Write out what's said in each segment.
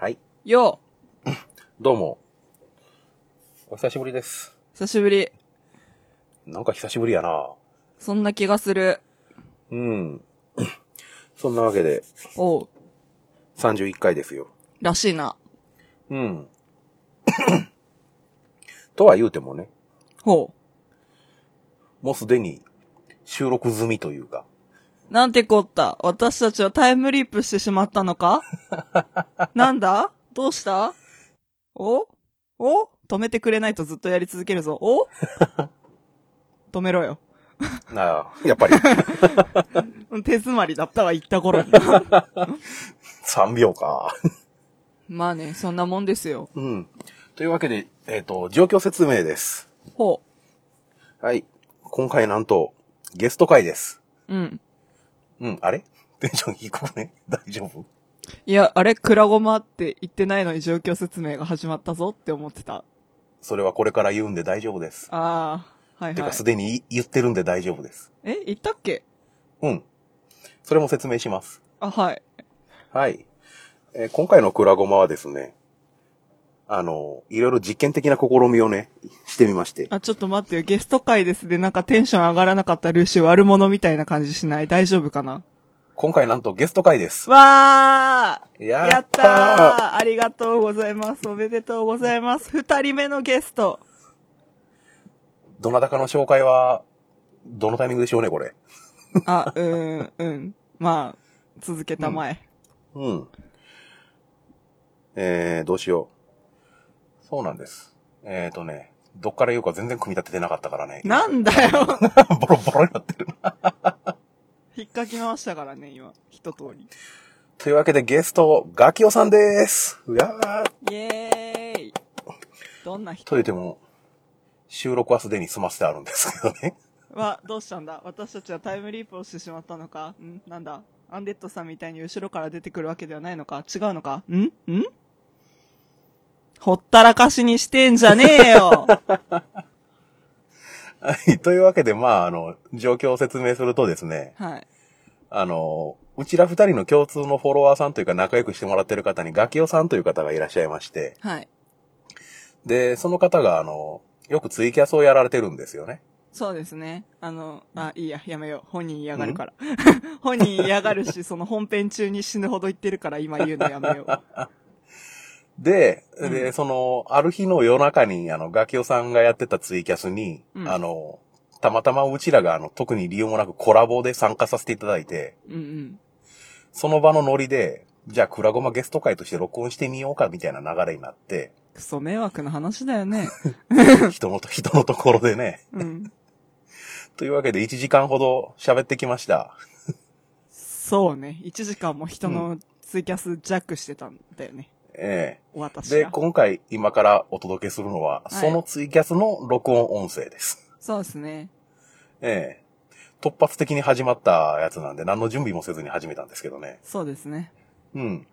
はい。よ どうも。お久しぶりです。久しぶり。なんか久しぶりやな。そんな気がする。うん。そんなわけで、おう。31回ですよ。らしいな。うん。とは言うてもね、ほもうすでに収録済みというか、う。なんてこった？私たちはタイムリープしてしまったのか？なんだ？どうした？お？お？止めてくれないとずっとやり続けるぞ。お？止めろよ。なあ、やっぱり 手詰まりだったわ、言った頃に。3秒か。まあね、そんなもんですよ。うん。というわけで、えっ、と、状況説明です。ほはい。今回なんと、ゲスト会です。う。うん。うん、あれ？テンション低くね 大丈夫？いや、あれ、クラゴマって言ってないのに状況説明が始まったぞって思ってた。それはこれから言うんで大丈夫です。ああ、はいてか、はい。すでに言ってるんで大丈夫です。え、言ったっけ？うん。それも説明します。あ、はい。はい。えー今回のクラゴマはですね、あの、いろいろ実験的な試みをね、してみまして。あ、ちょっと待ってよ。ゲスト会ですで、なんかテンション上がらなかったルーシー悪者みたいな感じしない？大丈夫かな？今回なんとゲスト会です。わーややったーありがとうございます。おめでとうございます。二人目のゲスト。どなたかの紹介は、どのタイミングでしょうね、これ。あ、うーん、うん。まあ、続けたまえ。うん。えー、どうしよう。そうなんです。えーとね、どっから言うか全然組み立ててなかったからね。なんだよ ボロボロになってるな。引っかき回したからね、今。一通り。というわけでゲスト、ガキオさんです。うわーイエーイどんな人？と言っても、収録はすでに済ませてあるんですけどね。は、どうしたんだ？私たちはタイムリープをしてしまったのか？ん？なんだ？アンデッドさんみたいに後ろから出てくるわけではないのか？違うのか？ん？ん？ほったらかしにしてんじゃねえよはい。というわけで、まあ、あの、状況を説明するとですね、はい。あの、うちら二人の共通のフォロワーさんというか仲良くしてもらってる方にガキオさんという方がいらっしゃいまして、はい。で、その方が、あの、よくツイキャスをやられてるんですよね。そうですね。あの、あ、いいや、やめよう。本人嫌がるから。本人嫌がるし、その本編中に死ぬほど言ってるから今言うのやめよう。で、うんで、その、ある日の夜中に、あの、ガキオさんがやってたツイキャスに、うんあの、たまたまうちらが、あの、特に理由もなくコラボで参加させていただいて、うんうん。その場のノリで、じゃあ、クラゴマゲスト会として録音してみようか、みたいな流れになって、クソ迷惑な話だよね。人のと、人のところでね。うん。というわけで、1時間ほど喋ってきました。そうね。1時間も人のツイキャスジャックしてたんだよね。ええで、私が。今回、今からお届けするのは、はいそのツイキャスの録音音声です。そうですね。ええ突発的に始まったやつなんで、何の準備もせずに始めたんですけどね。そうですね。うん。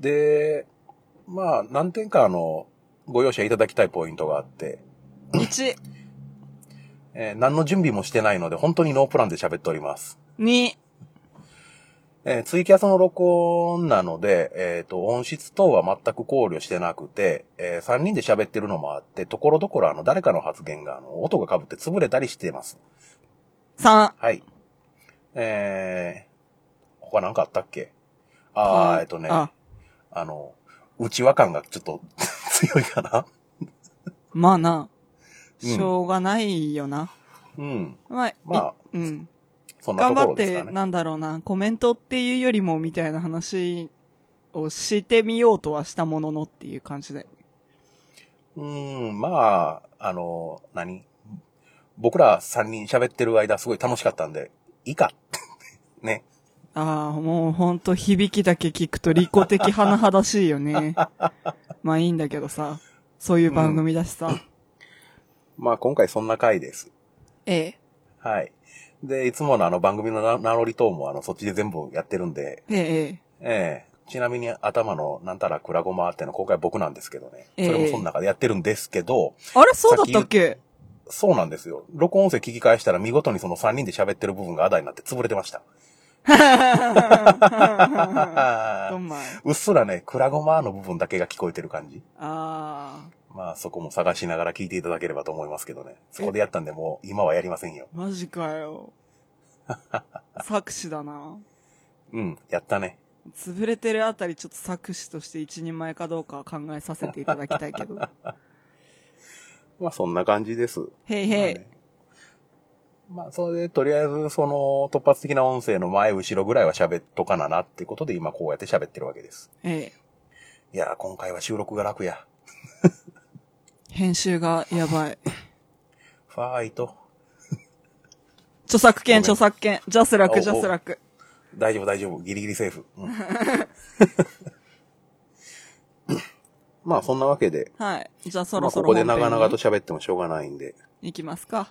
で、まあ、何点かあの、ご容赦いただきたいポイントがあって、1、えー何の準備もしてないので、本当にノープランで喋っております。2、えーツイキャスの録音なので、えっ、と、音質等は全く考慮してなくて、え3人で喋ってるのもあって、ところどころあの、誰かの発言が、あの、音が被って潰れたりしています。3、はい。えー、他なんかあったっけ？あああ、えっとね、ああの、内輪感がちょっと 強いかな？まあな。うんしょうがないよな。うん。まあ、いまあうん。そんなとこ頑張って、ろですかね。なんだろうな、コメントっていうよりもみたいな話をしてみようとはしたもののっていう感じで。うん、まあ、あの、何？僕ら三人喋ってる間すごい楽しかったんで、いいか。ね。ああ、もうほんと響きだけ聞くと利己的甚だしいよね。まあいいんだけどさ、そういう番組だしさ。まあ今回そんな回です。ええ、はい。で、いつものあの番組の名名乗り等もあの、そっちで全部やってるんで、ええ、ええ。ええちなみに頭のなんたらクラゴマってのは今回僕なんですけどね。ええそれもその中でやってるんですけど、あれそうだったっけ？そうなんですよ。録音音声聞き返したら見事にその3人で喋ってる部分があだになって潰れてました。うっすらね、クラゴマの部分だけが聞こえてる感じ。あまあそこも探しながら聞いていただければと思いますけどね。そこでやったんでもう今はやりませんよ。ー、マジかよ。作詞だな。うん、やったね。潰れてるあたりちょっと作詞として一人前かどうかは考えさせていただきたいけど。まあそんな感じです。へいへい。まあそれで、とりあえず、その、突発的な音声の前、後ろぐらいは喋っとかななってことで、今こうやって喋ってるわけです。ええ。いやー、今回は収録が楽や。編集がやばい。ファイト。著作権、著作権。 JASRAC、JASRAC。大丈夫、大丈夫。ギリギリセーフ。うん まあ、そんなわけで、はい。じゃあそまあ、ろそろここで長々と喋ってもしょうがないんで、行きますか。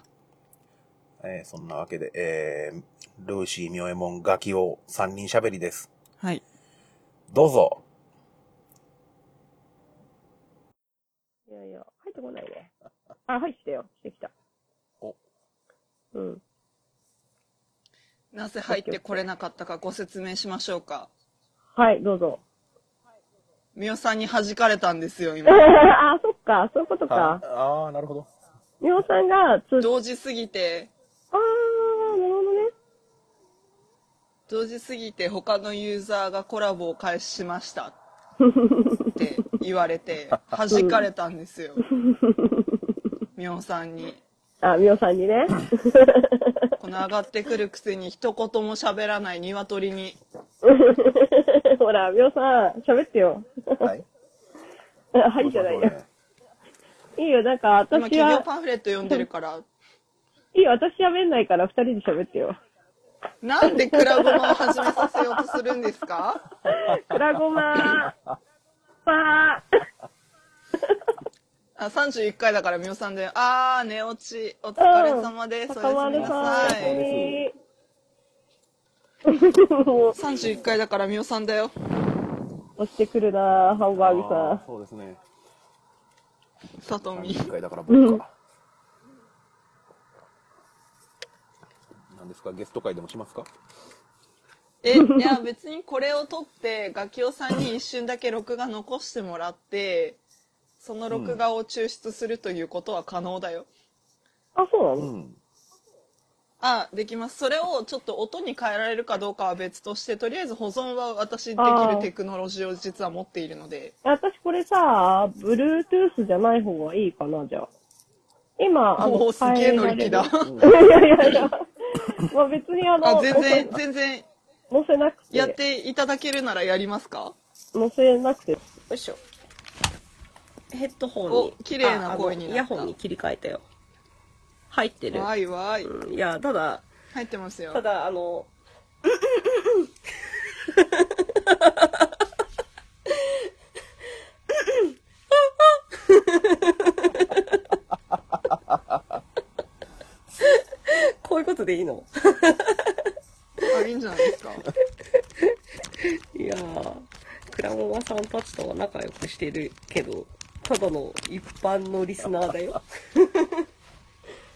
えーそんなわけで、えー、ルーシー、ミョエモン、ガキオ、三人喋りです。はい。どうぞ。いやいや、入ってこないね。あ、入ってきたよ。してきた。お。うん。なぜ入ってこれなかったかご説明しましょうか。はい、どうぞ。みおさんに弾かれたんですよ、今。あ、そっか、そういうことあか。あー、なるほど。みおさんがつ、同時すぎて、あー、なるほどね。同時すぎて他のユーザーがコラボを開始しました って言われて、弾かれたんですよ。みおさんに。あ、みおさんにね。この上がってくるくせに一言も喋らない鶏に。ほら、みおさん、喋ってよ。はい。あはいじゃないよ。いいよ、なんか、今、私企業は、パンフレット読んでるから、いいよ、私喋んないから二人で喋ってよ。なんでクラゴマを始めさせようとするんですか？くらごまー。パー。あ、31回だからみおさんで、あー、寝落ち、お疲れ様です。おやすみなさい。も31回だからみおさんだよ。う、押してくるなハンバーグあさーそうですね。さとみ。30回だから僕か。何ですか？ゲスト会でもしますか？え、いや別にこれを撮って、ガキオさんに一瞬だけ録画残してもらって、その録画を抽出するということは可能だよ。ん。あ、そうなの？うん。あ、できます。それをちょっと音に変えられるかどうかは別として、とりあえず保存は私できるテクノロジーを実は持っているので。私これさ、Bluetooth じゃない方がいいかな、じゃあ。今、あの、おー、すげえ乗り気だ。いやいやいや。まあ別にあの、あ、全然、全然、載せなくて、やっていただけるならやりますか？載せなくて。よいしょ。ヘッドホンおに。綺麗な声にイヤホンに切り替えたよ。入ってる。わいわい。うんいや、ただ、入ってますよた。だ、あの、こういうことでいいの？あ、いいんじゃないですか？いやー、クラモマさんたちとは仲良くしてるけど、ただの一般のリスナーだよ。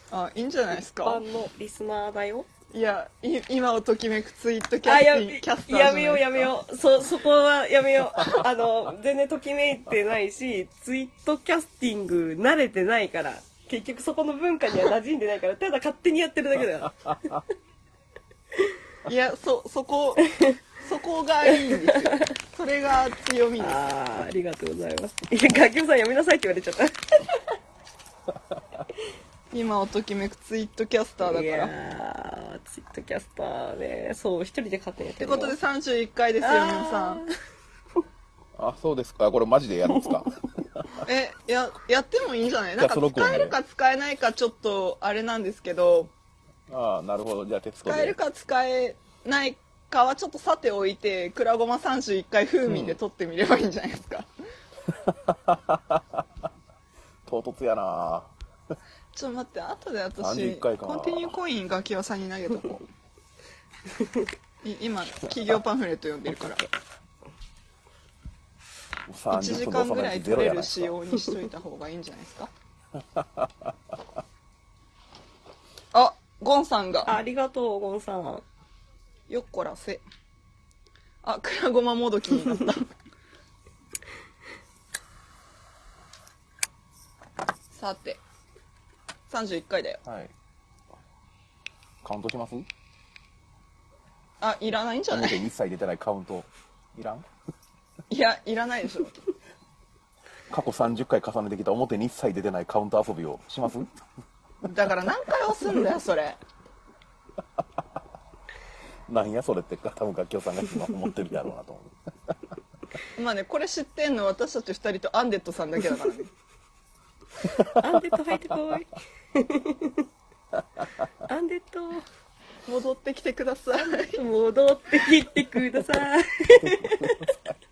あ、いいんじゃないです一般か。のリスナーだよ。いや、い今をときめくツイートキャあ、やスティンキャスターじゃないやめようやめよう。そ、そこはやめよう。あの、全然ときめいてないし、ツイートキャスティング慣れてないから、結局そこの文化には馴染んでないから、ただ勝手にやってるだけだよ。いや、そ、そこ、そこがいいんですよ。それが強みです。あー、ありがとうございます。いや、楽器さんやめなさいって言われちゃった。今をときめくツイートキャスターだいやから。ー、ツイートキャスターね、そう、一人で勝手にやっるっててことで31回ですよ、皆さん。あ、そうですか。これマジでやるんですか？え、や、やってもいいんじゃない？なんか使えるか使えないかちょっとあれなんですけど、ああ、なるほど。じゃあテストで。使えるか使えないかはちょっとさておいて、くらごま31回風味で撮ってみればいいんじゃないですか。唐突やなちょっと待って、後で私、31回かコンティニューコインガキワさんに投げとこう。い今、企業パンフレット読んでるから。1 30時分間ぐらい取れる仕様にしといた方がいいんじゃないですか？あ、ゴンさんあが、ありがとう、ゴンさん。よっこらせ。あ、くらごまもどきになった。さて、31回だよ。はい。カウントします？あ、いらないんじゃない？一切出てないカウント。いらん？いや、いらないでしょ。過去30回重ねてきた表に一切出てないカウント遊びをします？だから何回押すんだよ、それ。なんやそれって多分楽器さんが今思ってるやろうなと思う。まあね、これ知ってんの私たち二人とアンデッドさんだけだからね。アンデッド入ってこい。アンデッド。戻ってきてください。戻ってきてください。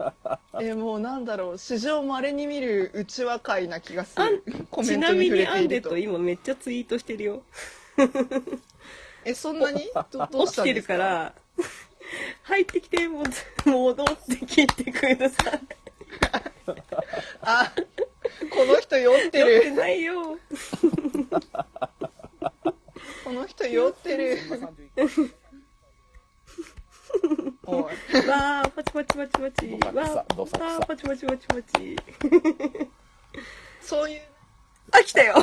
え、もうなんだろう、史上稀に見る内輪会な気がする。コメちントに触なみにれているとアンデッド。今めっちゃツイートしてるよ。え、そんなに？どどう起きてるしたんですか？から、入ってきて、もう戻ってきてください。あ、この人酔って酔ってる。ないよ。この人酔ってる。おい。わー、パチパチパチパチ。わー、どさくさわーパチパチパチパチ。そういう、あ、来たよ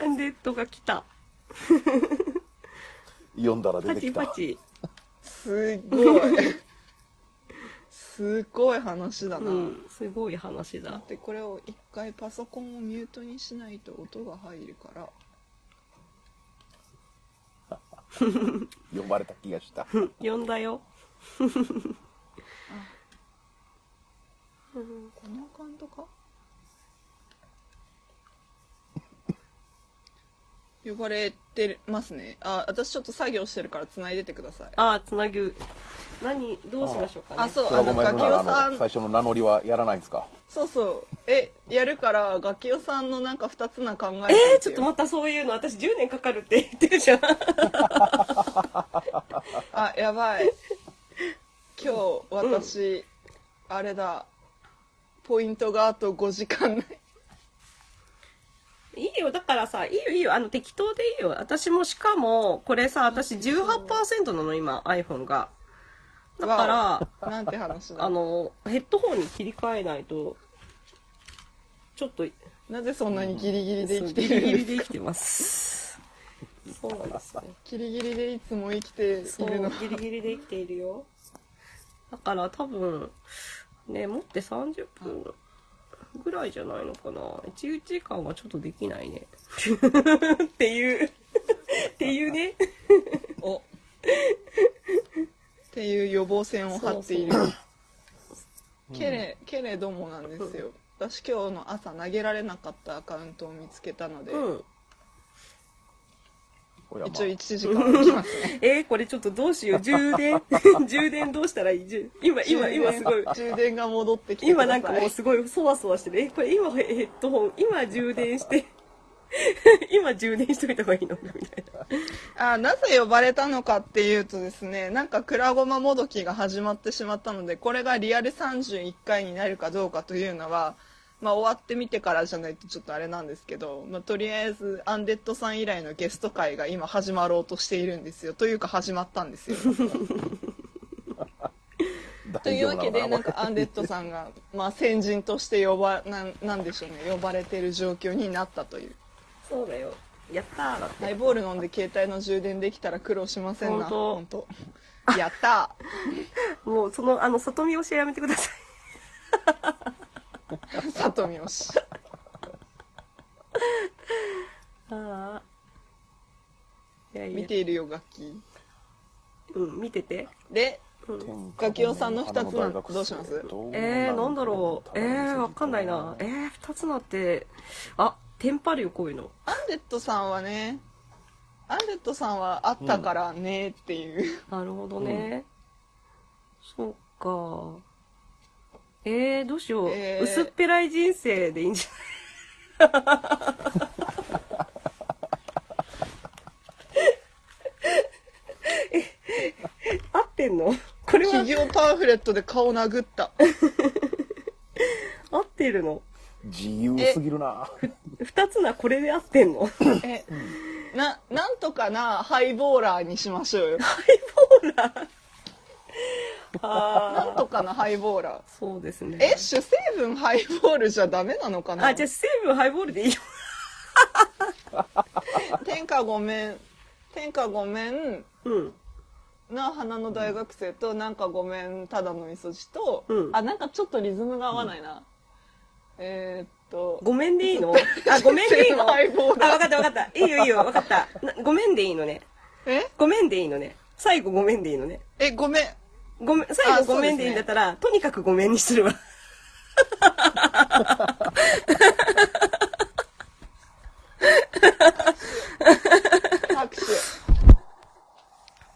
アンデッドが来た。読んだら出パてきた。チパチ。すごい。すごい話だな。うん、すごい話だ。でこれを一回パソコンをミュートにしないと音が入るから 呼ばれた気がした。呼んだよ。このアカウントか？呼ばれてますね。あ私ちょっと作業してるから繋いでてください。あー、つなぐ。何、どうしましょうかね。あそうあのガキオさん。最初の名乗りはやらないんですか？そうそう。えやるからガキオさんのなんか2つな考ええー、ちょっと待った、そういうの。私10年かかるって言ってるじゃん。あやばい。今日私、あれだ。ポイントがあと5時間ないいいよ、だからさ、いいよいいよ、あの、適当でいいよ。私もしかも、これさ、私18%なの、今、iPhone が。だから、なんて話だあの、ヘッドホンに切り替えないと、ちょっと、なぜそんなにギリギリで生きてそうギリギるんですかリで生きてます。そうなんですね。ギリギリでいつも生きているの、ギリギリで生きているよ。だから多分、ね、持って30分ぐらいじゃないのかな。1時間はちょっとできないね。っていう、っていうね。おっていう予防線を張っているけれけれどもなんですよ私今日の朝投げられなかったアカウントを見つけたので、うん。これはま一応1時間置きますね えー、これちょっとどうしよう？充電？充電どうしたらいい？充今、今、今すごい。充電が戻ってきてく今ないんかもうすごいそわそわしてる。え、これ今ヘッドホン、今充電して、今充電しといた方がいいの？みたいな。あなぜ呼ばれたのかっていうとですねなんかくらごまもどきが始まってしまったのでこれがリアル31回になるかどうかというのは、まあ、終わってみてからじゃないとちょっとあれなんですけど、まあ、とりあえずアンデッドさん以来のゲスト会が今始まろうとしているんですよ。というか始まったんですよ。というわけでなんかアンデッドさんが、まあ、先人として呼ばなんなんでしょうね。呼ばれてる状況になったという。そうだよ。やったーだって。ハイボール飲んで携帯の充電できたら苦労しませんな。本本当。やった もうその、あの、里見教えやめてください。ー 里見よし ああ。いやいや。見ているよ楽器うん、見てて。でうん。ガキオさんの二つなんどうします？えー、なんだろう。えー、わかんないな。えー、二つなって、あ、テンパるよ、こういうの。アンデッドさんはねアンデッドさんはあったからねっていう、なるほどね。そうか。えー、どうしよう。えー。薄っぺらい人生でいいんじゃない？え、合ってんの？これは企業パンフレットで顔殴った。合ってるの？自由すぎるな。二つなこれで合ってんの？え、な、なんとかなハイボーラーにしましょうよ。なんあとかなハイボーラー。あ、そうですね。え、主成分ハイボールじゃダメなのかな？あ、じゃあ成分ハイボールでいいよ。天下ごめん。天下ごめんうん。な花の大学生と、なんかごめんただの味噌汁と、うんあ、なんかちょっとリズムが合わないな。えーっと、ごめんでいいの？あ、ごめんでいいの？あ、ハイボーラーわかったわかった。いいよいいよ、わかった。なごめんでいいのね。え？ごめんでいいのね。最後ごめんでいいのね。え、ごめん。ごめん、最後ごめんでいいんだったら、とにかくごめんにするわ。拍手。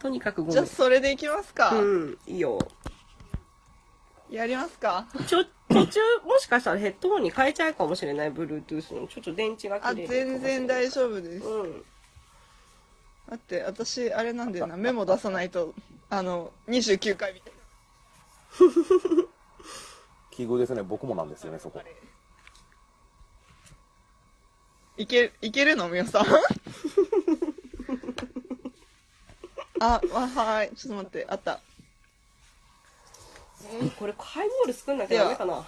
とにかくごじゃあ、めん。それでいきますか。うん、いいよ。やりますかちょ、途中、もしかしたらヘッドホンに変えちゃうかもしれない、Bluetooth の。ちょっと電池があ、切れる。全然大丈夫です。うん。だって、私、あれなんだよな、メモ出さないと、あの、29回みたい奇遇ですね。僕もなんですよね、そこ。いけ、いけるのみよさん？あ、わ、はい。ちょっと待って、あった。えーこれ、ハイボール作んなきゃダメかな？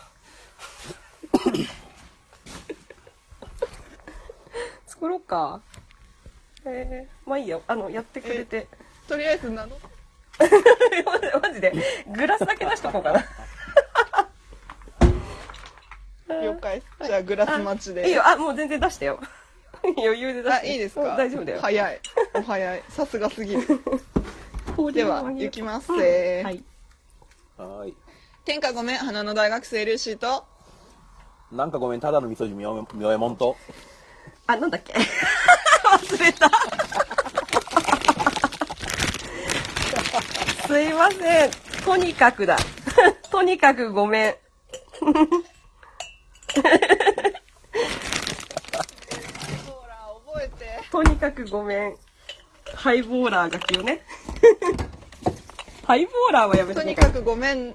作ろうか。えー、まあいいよ。あの、やってくれて。とりあえず名乗っ マジで、グラスだけ出しとこうかな。了解。じゃあ、グラス待ちで。いいよ、あ、もう全然出してよ。余裕で出して。あ、いいですうんか？大丈夫だよ。早い。お早い。さすがすぎる。で では、行きますせー。はい。はーい。天下ごめん、花の大学生ルーシーと、なんかごめん、ただの味噌汁みよみよえもんと。あ、なんだっけ？忘れた。すいません。とにかくだ。とにかくごめん。とにかくごめん。ハイボーラーがきをね。ハイボーラーはやめてとにかくごめん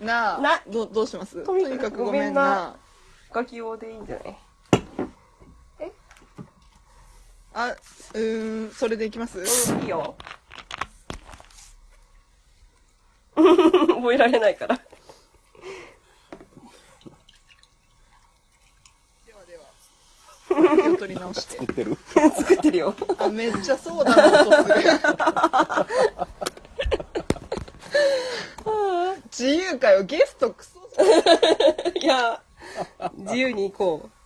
な。などどうします？とにかくごめんなな。ガキ用でいいんじゃない？あ、うーん、それでいきます？うん、いいよ。覚えられないから。ではでは。気を取り直して作。ってる？作ってるよ。あ、めっちゃそうだな音する。自由かよ、ゲストクソじゃん。いや、自由に行こ天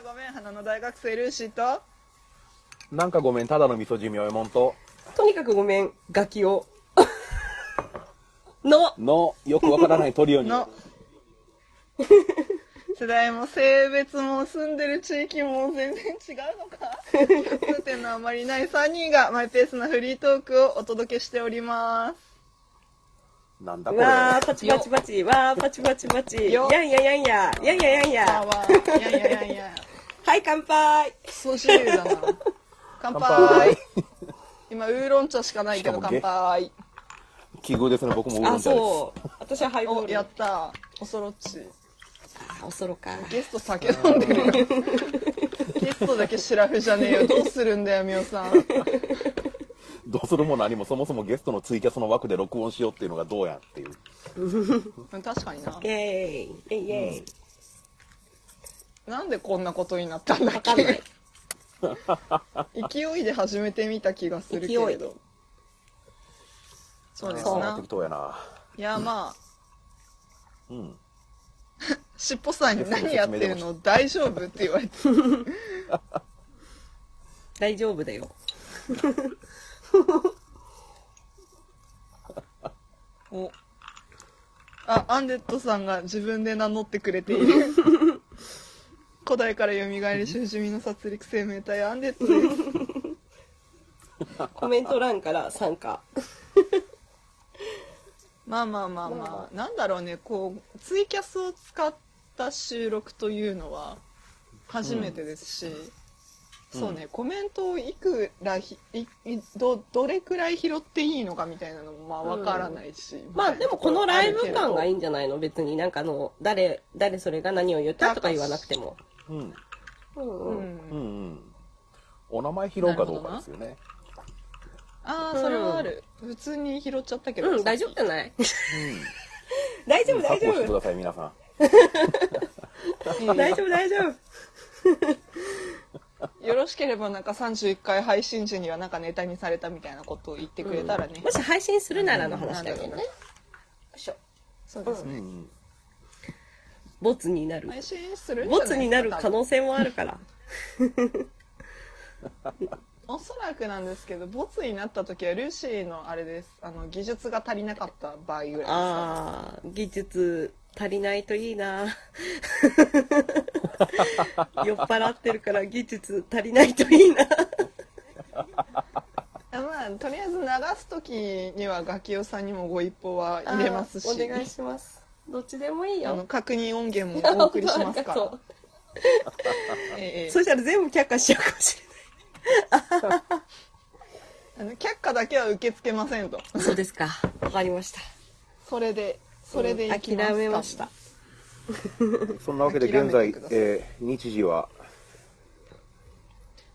下ごめん、花の大学生ルーシーと、なんかごめん、ただの味噌汁みよえもんと。う。とにかくごめん、ガキを。の、の、よくわからないトリオに。の、世代も性別も住んでる地域も全然違うのか共通点のあまりない3人がマイペースなフリートークをお届けしております。なんだこれ。わー、パチパチパチ、わー、パチパチパチ、やよんややんや、やんややんあや。わ、いやいやいやいや。はい、乾杯。だな。乾乾杯杯。今、ウーロン茶しかないけど乾杯。奇遇ですね、僕もウーロあ、ン茶です。そう。私はハイボーお、ル。やった。おそろっち。あおそろか。ゲスト酒飲んでるよ。ゲストだけシラフじゃねえよ。どうするんだよ、みおさん。どうするも何もそもそもゲストのツイキャスの枠で録音しようっていうのがどうやんっていう。うん確かになイ。ェーイ。イェイイェイ。なんでこんなことになったんだっけ？勢いで始めてみた気がするけれど。そうですなあー適。当やな。いや、まあ、うん。しっぽさんに何やってるの？大丈夫って言われて。大丈夫だよ。おあ、アンデッドさんが自分で名乗ってくれている。古代から蘇りし不死身の殺戮生命体アンデッドです。コメント欄から参加。まあまあまあまあ、なんだろうね、こう、ツイキャスを使った収録というのは初めてですし、そうね、コメントをいくらひいいどどれくらい拾っていいのかみたいなのもまあわからないし、まあでもこのライブ感がいいいんじゃないの？別になんかあの、誰、誰それが何を言ったとか言わなくても。うん。うんううん。うんん。うん。お名前拾うかどうかですよね。ああそれはある、普通に拾っちゃったけど、うん、大丈夫じゃない？うん。大丈夫、大丈夫。ください、皆さん。大丈夫、大丈夫。よろしければなんか31回配信時にはなんかネタにされたみたいなことを言ってくれたらね、もし配信するならの話だけどね。よいしょ。そうですね、うんうん。ボツになる。配信する？んじゃボツになる可能性もあるから。おそらくなんですけどボツになった時はルーシーのあれですあの技術が足りなかった場合ぐらいですか？ああ、技術足りないといいな。酔っ払ってるから技術足りないといいな。まあとりあえず流す時にはガキオさんにもご一報は入れますしあーお願いします。どっちでもいいよ。あの確認音源もお送りしますか そらう。ええそしたら全部却下しちゃうかもし あの却下だけは受け付けませんと。そうですか。わかりました。それでそれでいきます諦めました。そんなわけで諦現在めてくだ、さいえー日時は、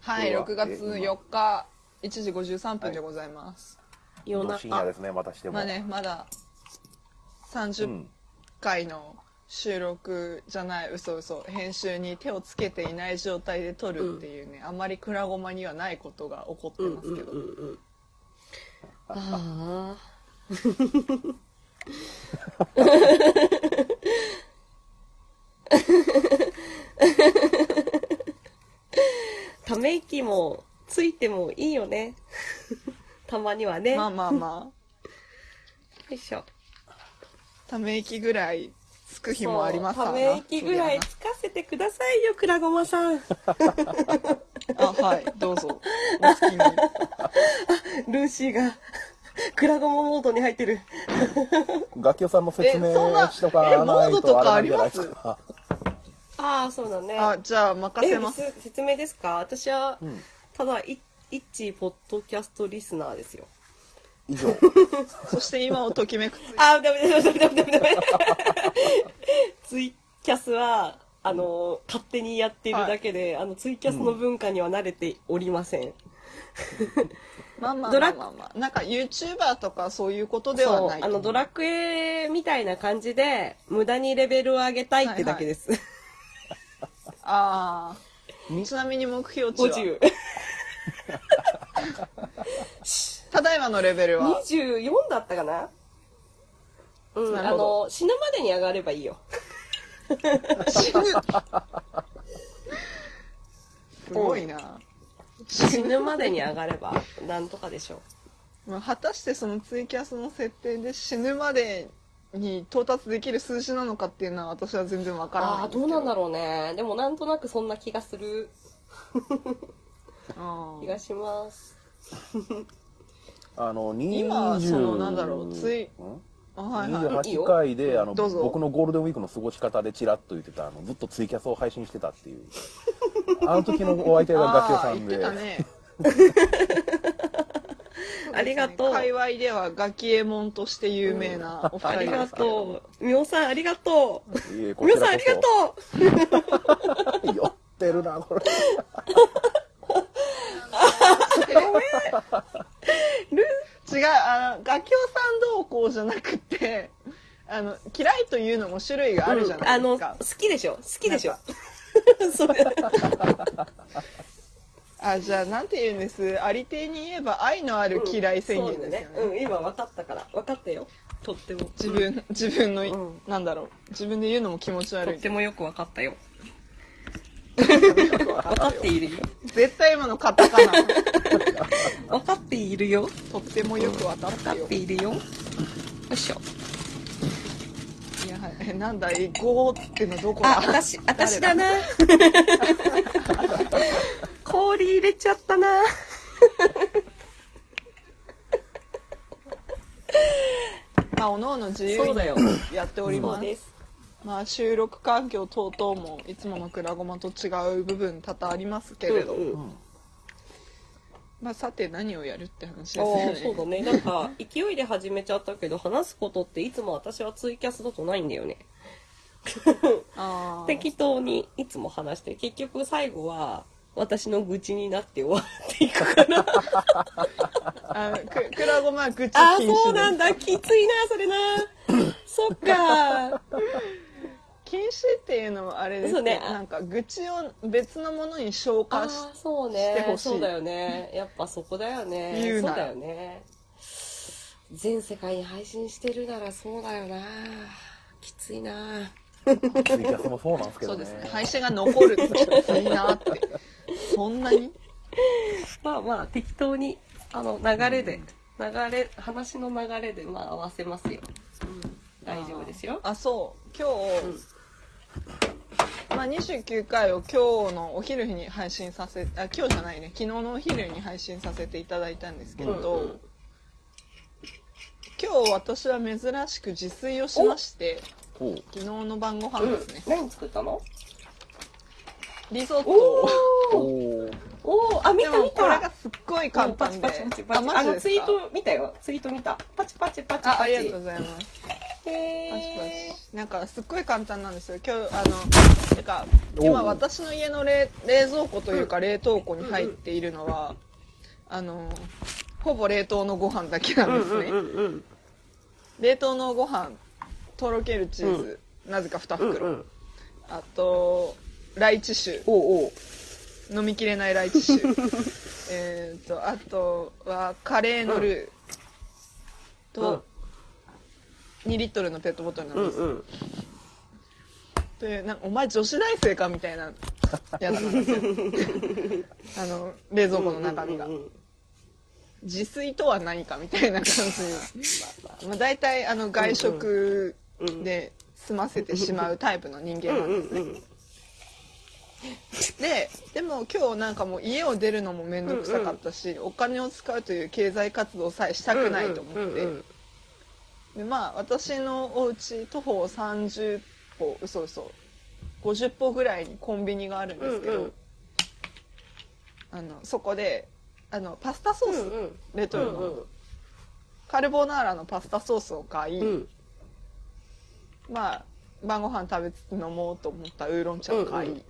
はいこれは？6月4日1時53分でございます、夜中。深夜ですね、またしても。まあねまだう30ん。回の収録じゃない嘘嘘編集に手をつけていない状態で撮るっていうね、あんまりくらごまにはないことが起こってうんますけど、うんうんうん。ああ。ため息もついてもいいよね。たまにはね。よまあまあまあいしょ。ため息ぐらいつく日もありますからそうため息ぐらいつかせてくださいよ、くらごまさん。あはいどうぞお好きに ルーシーが、くらごまモードに入ってる。楽器さんの説明えそんなしとかないえモードとあれなんじゃないですか。ああ、そうだね。あじゃあ任えせますせ説明ですか？私は、んただい一ポッドキャストリスナーですよ以上。そして今をときめく。つあーダメダメダメダメダメ。ダメツイキャスはあの勝手にやっているだけで、あのツイキャスの文化には慣れておりません、まあまあドラまあまあ。まあなんか YouTuber とかそういうことではないあのドラクエみたいな感じで無駄にレベルを上げたいってだけです、ああちなみに目標値は？50 ただいまのレベルは。24だったかな？うんあの死ぬまでに上がればいいよ。死ぬすごいな、死ぬまでに上がればなんとかでしょう。まあ、果たしてそのツイキャスの設定で死ぬまでに到達できる数字なのかっていうのは私は全然わからないああーどうなんだろうね。でもなんとなくそんな気がする。ろ気がしますあの、20今そのなんだろうついん？あはいはい。いいよ。28回で、あの、どうぞ。僕のゴールデンウィークの過ごし方でチラッと言ってた、あの、ずっとツイキャスを配信してたっていう。あの時のお相手がガキオああ言ってさんで。たね。ありがとう。界隈ではガキエモンとして有名なお二人ありがですけれどもとう。みおさんありがとう。いえこみおさんありがとそ。酔ってるな、これ。違うあのガキオさんどうこうじゃなくてあの嫌いというのも種類がうあるじゃうんあのないですか。好、きでしょ？好きでしょ？それ あじゃあなんて言うんです？ありていに言えば愛のある嫌い宣言ですよね,、そうだうん今分かったから。分かったよ。とっても。自分自分の、うん。なんだろう。自分で言うのも気持ちと悪い。ってもよく分かったよ分かっているよ。絶対今のカタカナ。分かっているよ。とってもよくわかっ分かっているよ。よいしょ。いやえなんだえゴーってのどこだ？あ私私だな。氷入れちゃったな。まあおのおの自由にそうだよ。やっております。すまあ収録環境等々もいつものくらごまと違う部分多々ありますけれど、うんうんまあさて何をやるって話ですあよねあ、そうだね。なんか、勢いで始めちゃったけど、話すことっていつも私はツイキャスだとないんだよね。適当にいつも話して、結局最後は、私の愚痴になって終わっていくから。あくくらごま愚痴ああ、禁止そうなんだ。きついな、それな。そっか。禁止っていうのはあれですねなんか愚痴を別のものに消あ化しあ、そうしてほしいね。そうだよね。やっぱそこだよね。言うなそうだよね。全世界に配信してるならそうだよな。きついな。ツイキャスもそうなんですけどね。そうですね配信が残るっていいなってそんなに？まあまあ、適当に、あの、流れで、流れ、話の流れで、まあ合わせますよ。うん。大丈夫ですよ。あそう今日、まあ、29回を今日のお昼に配信させあ今日じゃないね。昨日のお昼に配信させていただいたんですけど、うん。うん今日私は珍しく自炊をしまして昨日の晩ご飯うんですね、。何作ったの？リゾットおをおあ、見でた見もこれがたすっごい簡単で。あの、ツイート見たよ。ツイート見た。パチパチパチパチ。あありがとうございます。へパチパー。チなんかすっごい簡単なんですよ。今日あのてか今私の家の冷冷蔵庫というか冷凍庫に入っているのは、あのほぼ冷凍のご飯だけなんですね、うんうんうん。冷凍のご飯とろけるチーズ、なぜか2うん。袋、うんうん。あとライチ酒。おう。飲みきれないライチ酒。えっとあとはカレーのルー。と、2リットルのペットボトルなんです、うんうん。というなんかお前女子大生かみたいなやつなんですよ。あの冷蔵庫の中身が、うんうんうん自炊とは何かみたいな感じ。まあ、大体あの外食で済ませてしまうタイプの人間うんなんですね、うんうん。ででも今日なんかもう家を出るのも面倒くさかったし、お金を使うという経済活動さえしたくないと思って、うんうんうんでまあ私のお家徒歩30歩嘘嘘50歩ぐらいにコンビニがあるんですけど、うんうん。あのそこであのパスタソース、うんうん。レトルの、カルボナーラのパスタソースを買い、うん。まあ晩ご飯食べつつ飲もうと思ったウーロン茶を買い、うんうん。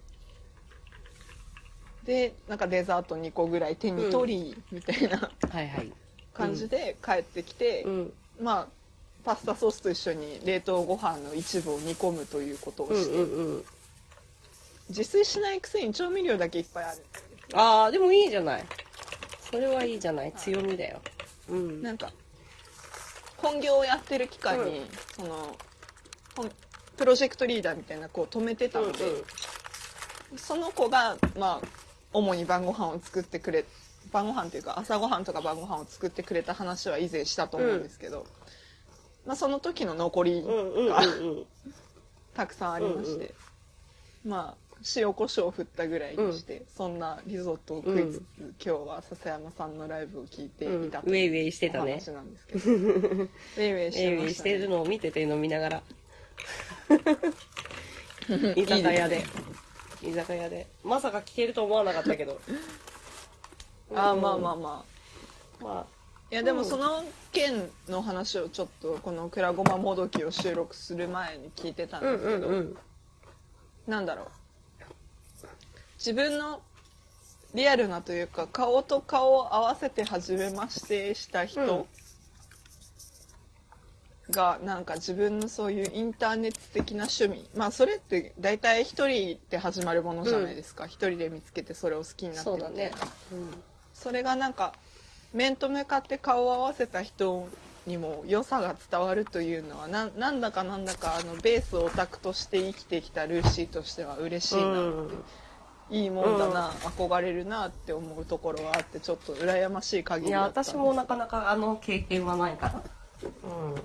でなんかデザート2個ぐらい手に取り、みたいなはいはい。感じで帰ってきて、うん。まあパスタソースと一緒に冷凍ご飯の一部を煮込むということをうんして、うんうん。自炊しないくせに調味料だけいっぱいあるああ、でもいいじゃない。それはいいじゃない。強みだよ。うん。なんか本業をやってる期間に、うんそのほんプロジェクトリーダーみたいな子を止めてたので、その子がまあ主に晩ご飯を作ってくれ晩ご飯っていうか朝ごはんとか晩ご飯を作ってくれた話は以前したと思うんですけど、まあ、その時の残りうんうんうんがうん。たくさんありまして、まあ塩コショウを振ったぐらいにして、そんなリゾットを食いつつ、今日は笹山さんのライブを聞いていたというウェイウェイしてたね。お話なんですけど、ウェイウェイしてるのを見てて飲みながら。居酒屋で。居酒屋で。まさか聞けると思わなかったけど。ああまあまああ。まあまいやでもその件の話をちょっとこの「くらごまもどき」を収録する前に聞いてたんですけど、んうんうん。なんだろう。自分のリアルなというか顔と顔を合わせて初めましてした人がなんか自分のそういうインターネット的な趣味。まあそれって大体一人で始まるものじゃないですか、一人で見つけてそれを好きになってそうだね。それがなんか面と向かって顔を合わせた人にも良さが伝わるというのはななんだかなんだかあのベースオタクとして生きてきたルーシーとしては嬉しいな、うん。いいもんだな、憧れるなって思うところはあってちょっと羨ましい限いや、りだったんです私もなかなかあの経験はないから。うん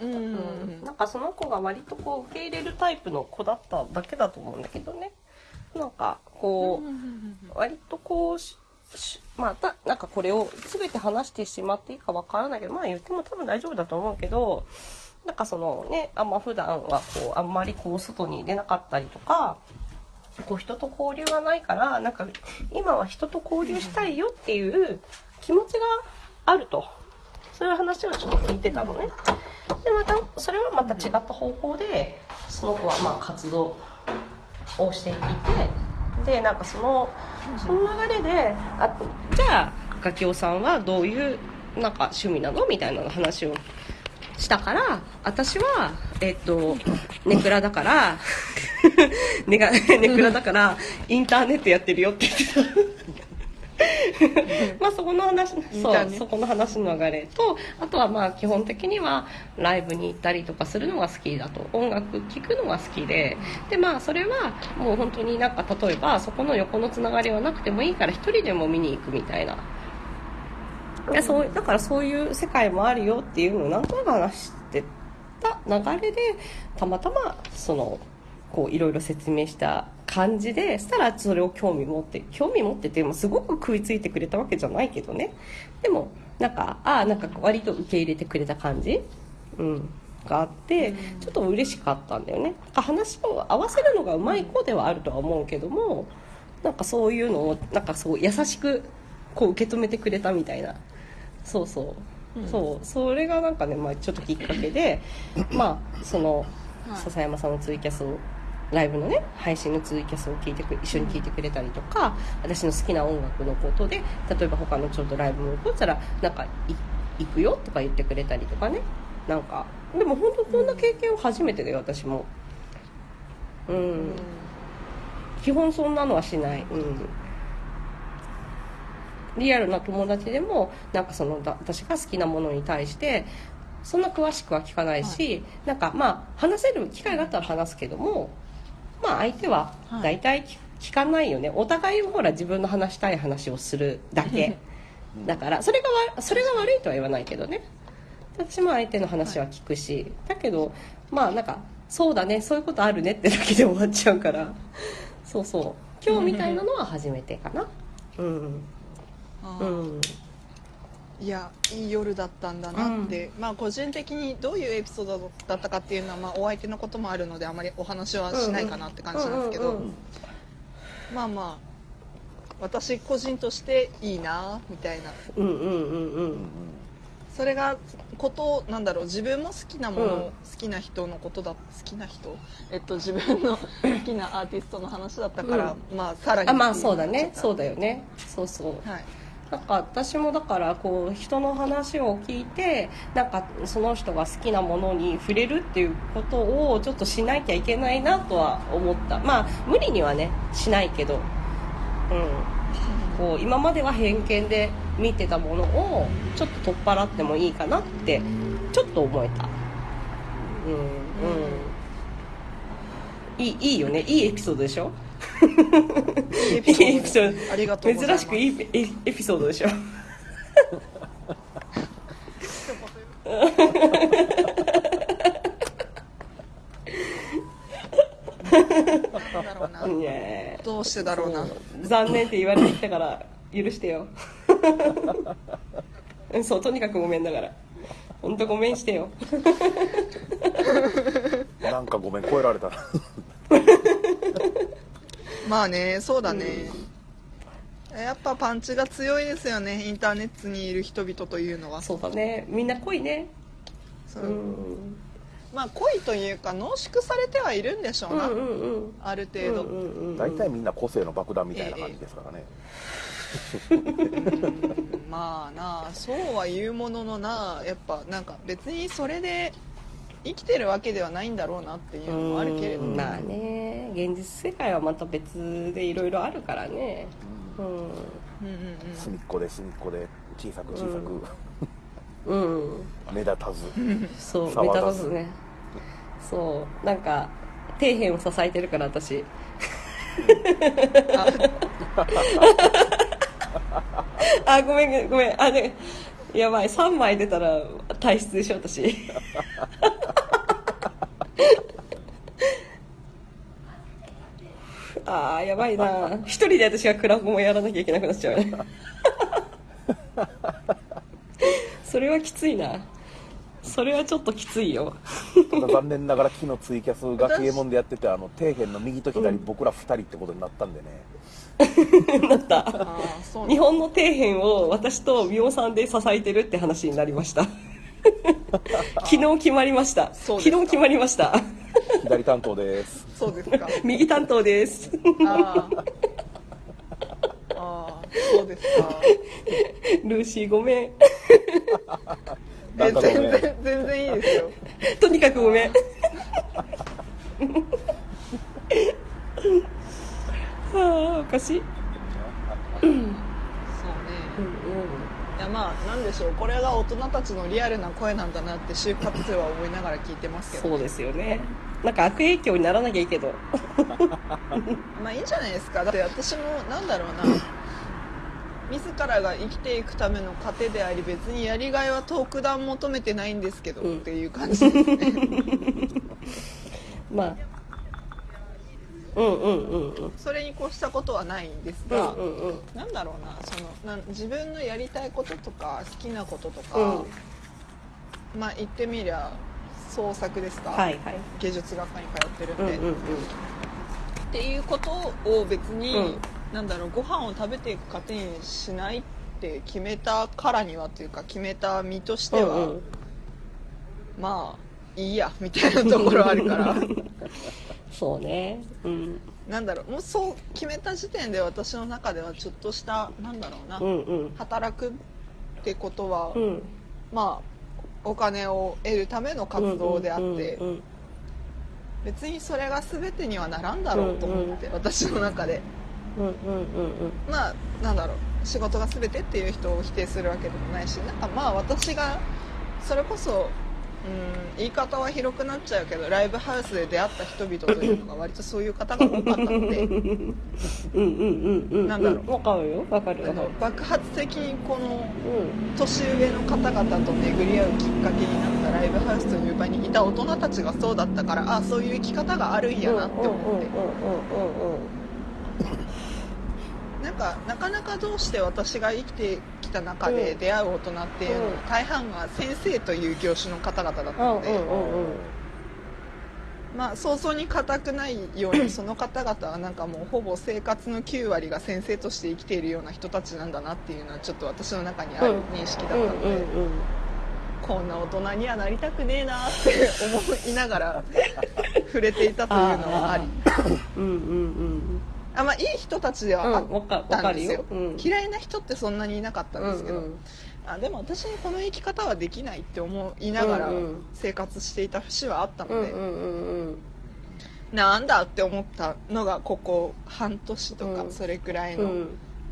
うんうん。うん。なんかその子が割とこう受け入れるタイプの子だっただけだと思うんだけどね。なんかこう、割とこうまあたなんかこれを全て話してしまっていいかわからないけどまあ言っても多分大丈夫だと思うけどなんかそのねあんま普段はこうあんまりこう外に出なかったりとかこう人と交流がないから、なんか今は人と交流したいよっていう気持ちがあると。そういう話をちょっと聞いてたのね。で、また、それはまた違った方向で、その子はまあ活動をしていて、で、なんかその、その流れで、あじゃあ、ガキオさんはどういう、なんか趣味なの？みたいな話をしたから、私は、えっと、ネクラだから、ネネクラだから、インターネットやってるよって言ってた。まあそこの話、そう、そこの話の流れと、あとはまあ基本的にはライブに行ったりとかするのが好きだと、音楽聴くのが好きで、でまあそれはもう本当になんか例えばそこの横のつながりはなくてもいいから一人でも見に行くみたいな。でそうだからそういう世界もあるよっていうのをなんとなく話してた流れでたまたまそのこういろいろ説明した感じでしたらそれを興味持って興味持っててもすごく食いついてくれたわけじゃないけどね。でもなんかああなんか割と受け入れてくれた感じ、うん、があってちょっと嬉しかったんだよね。話を合わせるのがうまい子ではあるとは思うけどもなんかそういうのをなんかそう優しくこう受け止めてくれたみたいな。そうそう、そう。それがなんかね、まあ、ちょっときっかけでまあそのはい。笹山さんのツイキャスをライブのね配信のツイキャスを聞いてく一緒に聞いてくれたりとか私の好きな音楽のことで例えば他のちょっとライブも起こったらなんかい行くよとか言ってくれたりとかね。なんかでも本当こんな経験は初めてだよ私も。うん。基本そんなのはしない、うん、リアルな友達でもなんかそのだ私が好きなものに対してそんな詳しくは聞かないし、なんかまあ話せる機会があったら話すけどもまあ相手は大体聞聞かないよね。お互いほら自分の話したい話をするだけ。だからそれがわそれが悪いとは言わないけどね。私も相手の話は聞くし、だけどまあなんかそうだね。そういうことあるねってだけで終わっちゃうから。そうそう。今日みたいなのは初めてかな。うん。うんいやいい夜だったんだなって、まあ個人的にどういうエピソードだったかっていうのは、まあ、お相手のこともあるのであまりお話はしないかなって感じなんですけど、うんうんうん。まあまあ私個人としていいなみたいな。うんうんうんうんそれがことなんだろう自分も好きなもの、うん好きな人のことだ好きな人？えっと自分の 好きなアーティストの話だったから、まあさらにあまあそうだね。そうだだよね。そうそう。はいなんか私もだからこう人の話を聞いてなんかその人が好きなものに触れるっていうことをちょっとしなきゃいけないなとは思った。まあ無理にはねしないけど。うん。こう今までは偏見で見てたものをちょっと取っ払ってもいいかなってちょっと思えた。うんうん。いいいいよね。いいエピソードでしょ？いいエピソーードドありがとうございます珍しくいいエエピソードでしょ。だろうな、ねどうしてだろうな。残念って言われてきたから許してよ。うんそうとにかくごめんだから。本当ごめんしてよ。なんかごめん、超えられた。な。まあねそうだね、やっぱパンチが強いですよねインターネットにいる人々というのは。そうだね。みんな濃いね。そう。うん。まあ恋というか濃縮されてはいるんでしょうな、うんうんうん。ある程度、うんうんうん大体みんな個性の爆弾みたいな感じですからね。まあなあそうは言うもののなやっぱなんか別にそれで生きてるわけではないんだろうなっていうのもあるけれどうん。まあね現実世界はまた別でいろいろあるからね。うん。うんうんうん。隅っこで隅っこで。小さく小さうん。く目立たず。そう目立たずね。そう。なんか底辺を支えてるから私。あ。ごめんごめん。あねやばい3枚出たら体質でしょ私。あーやばいな。一人で私がクラブもやらなきゃいけなくなっちゃうね。それはきついな。それはちょっときついよ。残念ながら昨日ツイキャス学芸門でやってて、あの、底辺の右と左、僕ら二人ってことになったんでね。なった。日本の底辺を私と美容さんで支えてるって話になりました。昨日決まりました。昨日決まりました。左担当です。そうですか。右担当です。ああ。そうですか。ルーシーごめん全然、全然いいですよ。とにかくごめん。はあ、おかしい。そうね。いやまあなんでしょうこれが大人たちのリアルな声なんだなって就活生は思いながら聞いてますけどそうですよね。なんか悪影響にならなきゃいいけど。まあいいんじゃないですかだって私もなんだろうな自らが生きていくための糧であり別にやりがいは特段求めてないんですけど、うんっていう感じですね まあ。うんうんうんうん。それに越したことはないんですうんが、うんうん。なんだろうなそのなん自分のやりたいこととか好きなこととか、まあ言ってみりゃ創作ですか、はいはい。芸術学科に通ってるんで、うんうんうん。っていうことを別に、うんなんだろうご飯を食べていく糧にしないって決めたからにはというか決めた身としては、うんうんまあいいやみたいなところあるから そうね。うん。なんだろうもうそう決めた時点で私の中ではちょっとしたなんだろうな、うんうん。働くってことは、うん。まあお金を得るための活動であって、うんうんうん別にそれが全てにはならんだろうと思って、私の中でうんうんうんうんまあなんだろう仕事が全てっていう人を否定するわけでもないしなんかまあ私がそれこそうん言い方は広くなっちゃうけどライブハウスで出会った人々というのが 割とそういう方が多かったのでうんうんうんうん。なんだろうわかるよ。わかる。爆発的にこのうん。年上の方々と巡り合うきっかけになったライブハウスという場にいた大人たちがそうだったからあそういう生き方があるんやなって思ってなんかなかなかどうして私が生きてきた中で出会う大人っていうのはうん。大半が先生という業種の方々だったうんので。まあ早々に固くないように その方々はなんかもうほぼ生活の9割が先生として生きているような人たちなんだなっていうのはちょっと私の中にある認識だったので。こんな大人にはなりたくねえなって思いながら 触れていたというのはあり。うんうんうんあまあいい人たちでうん。はあったんですよかるよ。うん。嫌いな人ってそんなにいなかったんですけど、うんうんあでも私にこの生き方はできないって思いながらうんうん生活していた節はあったので、うんうんうんうん。なんだって思ったのがここ半年とかうんそれくらいのうん。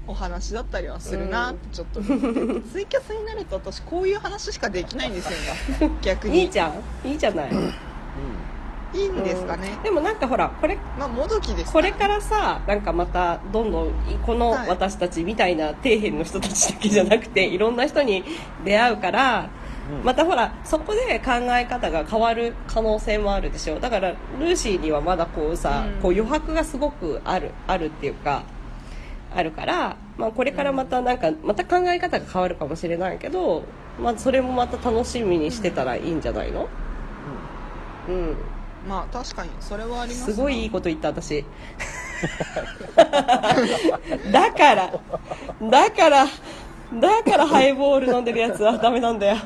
お話だったりはするなってちょっと思っててツイキャスになると私こういう話しかできないんですよね 逆にいいじゃん。いいじゃない。いいんですかね、でもなんかほら、これ、まあもどきですこれからさ、なんかまた、どんどん、このはい。私たちみたいな底辺の人たちだけじゃなくて、いろんな人に出会うから、うん。またほら、そこで考え方が変わる可能性もあるでしょ。だから、ルーシーにはまだこうさ、うん。こう余白がすごくある、あるっていうか、あるから、まあこれからまたなんか、また考え方が変わるかもしれないけど、まあそれもまた楽しみにしてたらいいんじゃないの？うん。まあ確かにそれはありますすごいいいこと言った私。だからだからだからハイボール飲んでるやつはダメなんだよ。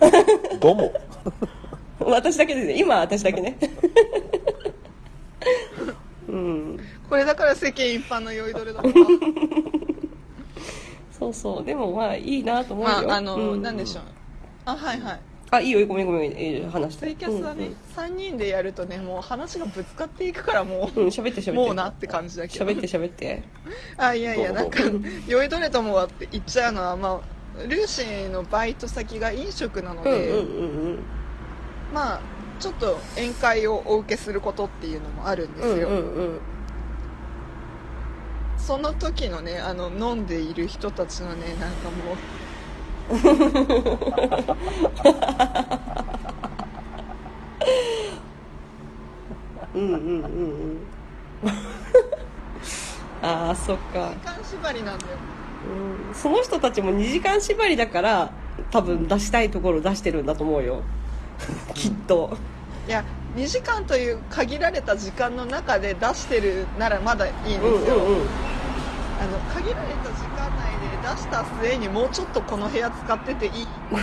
うん。どうも。私だけですね。今は私だけね。うん。これだから世間一般の酔いどれだとかそうそう。でもまあいいなと思うよ、まああの、うんなんでしょう。あはいはい。あいいよ。ごめんごめんいいよ話して。ツイキャスはね、3人でやるとねもう話がぶつかっていくからもう、うんうん喋って喋って。もうなって感じだけど。喋って喋って。あいやいやなんぞか酔いどれともはって言っちゃうのはまあルーシーのバイト先が飲食なので、うんうんうんうん。まあちょっと宴会をお受けすることっていうのもあるんですよ、うんうんうんその時のねあの飲んでいる人たちのねなんかもう。うんうんうんうん。ああそっか。時間縛りなんだよ。うん。その人たちも2時間縛りだから多分出したいところ出してるんだと思うよ。きっと。いや2時間という限られた時間の中で出してるならまだいいんですよ、うんうんうんあの限られた時間内で出した末にもうちょっとこの部屋使ってていい？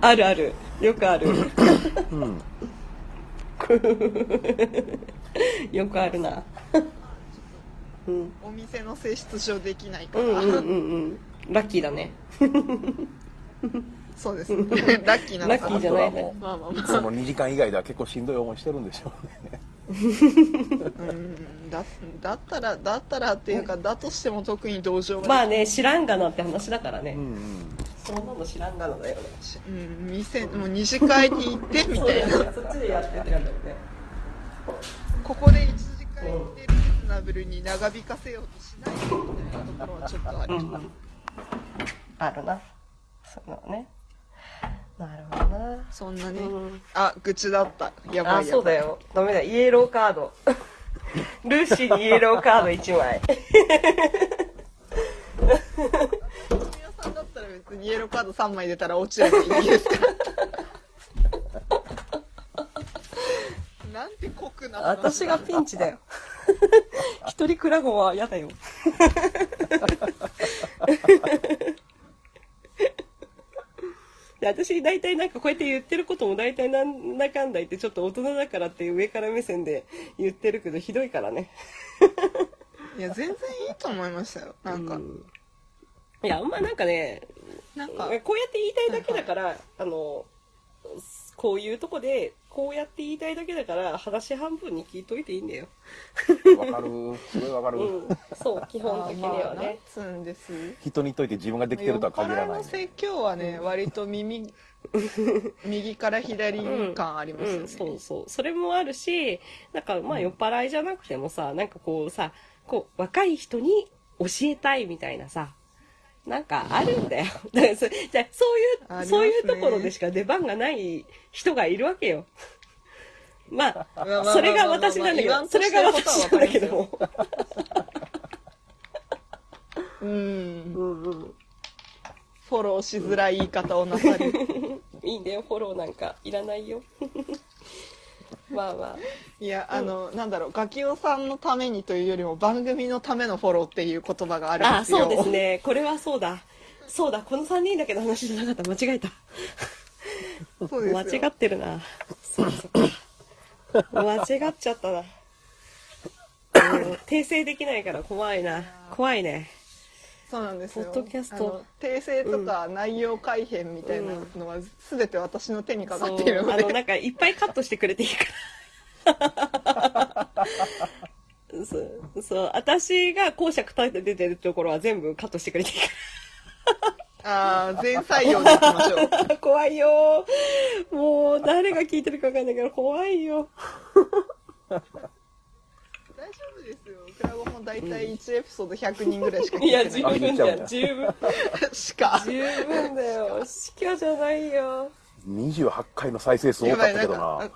あるある。よくある。うん。よくあるな。うん。お店の性質上できないから、うんうんうんうん。ラッキーだね。そうです。ねラッキーなのラッキーかなじゃないね。まあまあまあ。その2時間以外では結構しんどい思いしてるんでしょうね。うんだだったらだったらっていうかだとしても特に同情がまあね知らんがなって話だからね、うん。うん。そんなの知らんがなだよねうん、店もう二次会に行ってみたいな。そっちでやってって感じだよね。ここで一次会行ってリーズナブルに長引かせようとしないでみたいなところはちょっとある、うん。あるな。そういうのねなるほどな。そんなね、うん。あ愚痴だった。やばいあそうだよ。ダメだ。イエローカード。ルーシーにイエローカード1枚。皆さんだったら別にイエローカード3枚出たら落ちればいいですからなんて酷な話私がピンチだよ。一人クラゴは嫌だよ で私大体なんかこうやって言ってることも大体なんだかんだ言ってちょっと大人だからっていう上から目線で言ってるけどひどいからね。いや全然いいと思いましたよ。なんか、うん。いやあんまなんかねなんか。こうやって言いたいだけだから、あのこういうとこでこうやって言いたいだけだから話半分に聞いといていいんだよ。わかる。すごいわかる。うん。そう基本的にはまあなんねつうんです。人に言っといて自分ができてるとは限らない酔っ払いの。説教はね割と耳 右から左感ありますよね、うん、そうそう。それもあるしなんかまあ酔っ払いじゃなくてもさなんかこうさこう若い人に教えたいみたいなさなんかあるんだよ。だからそじゃあそういう、ね。そういうところでしか出番がない人がいるわけよ。まあそれが私なんだけどそれが私なんだけど。も うん。うん。うん。フォローしづらい言い方をなさる。いいんだよフォローなんかいらないよまあまあ。いやあの、なんだろうガキオさんのためにというよりも番組のためのフォローっていう言葉があるんあですよ。そうですね。これはそうだ。そうだ。この3人だけの話じゃなかった。間違えた。そうですよ。間違ってるな。そうそう。間違っちゃったな。うん訂正できないから怖いな。怖いねそうなんですよ。ポッドキャスト。訂正とか内容改変みたいなのは全て私の手にかかっているので、あのなんかいっぱいカットしてくれていいから。そう。そう。私が講釈立ててるところは全部カットしてくれていいかああ全採用でいきましょう。ら 怖いよ。もう誰が聞いてるか分かんないから怖いよ。大丈夫ですよクラゴも大体1エピソード100人ぐらいしか聞いやいてない。十分だよ。十分。しか。十分だよ。死去じゃないよ。28回の再生数多かったけどな。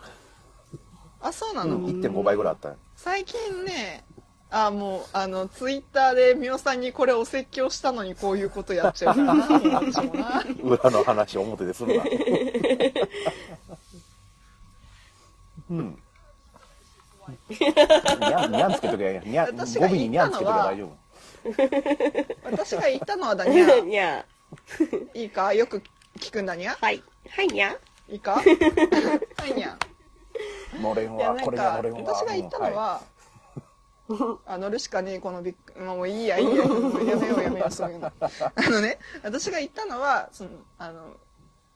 あそうなの、1.5倍ぐらいあったよ。最近ねあもうあのツイッターでみおさんにこれお説教したのにこういうことやっちゃうからなもう私もな裏の話表でするな。うん。にゃん、にゃんつけときゃいいや。にゃん、私が語尾ににゃんつけときゃ大丈夫。私が言ったのはだにゃにゃいいか？よく聞くんだにゃはい。はいにゃいいか？はいにゃのれんは、いやなんこれがかのれんは。私が言ったのは、あ乗るしかねえこのビッグ、まあ、もういいやいいやもうやめようやめようそういうの。あのね私が言ったのはそのあの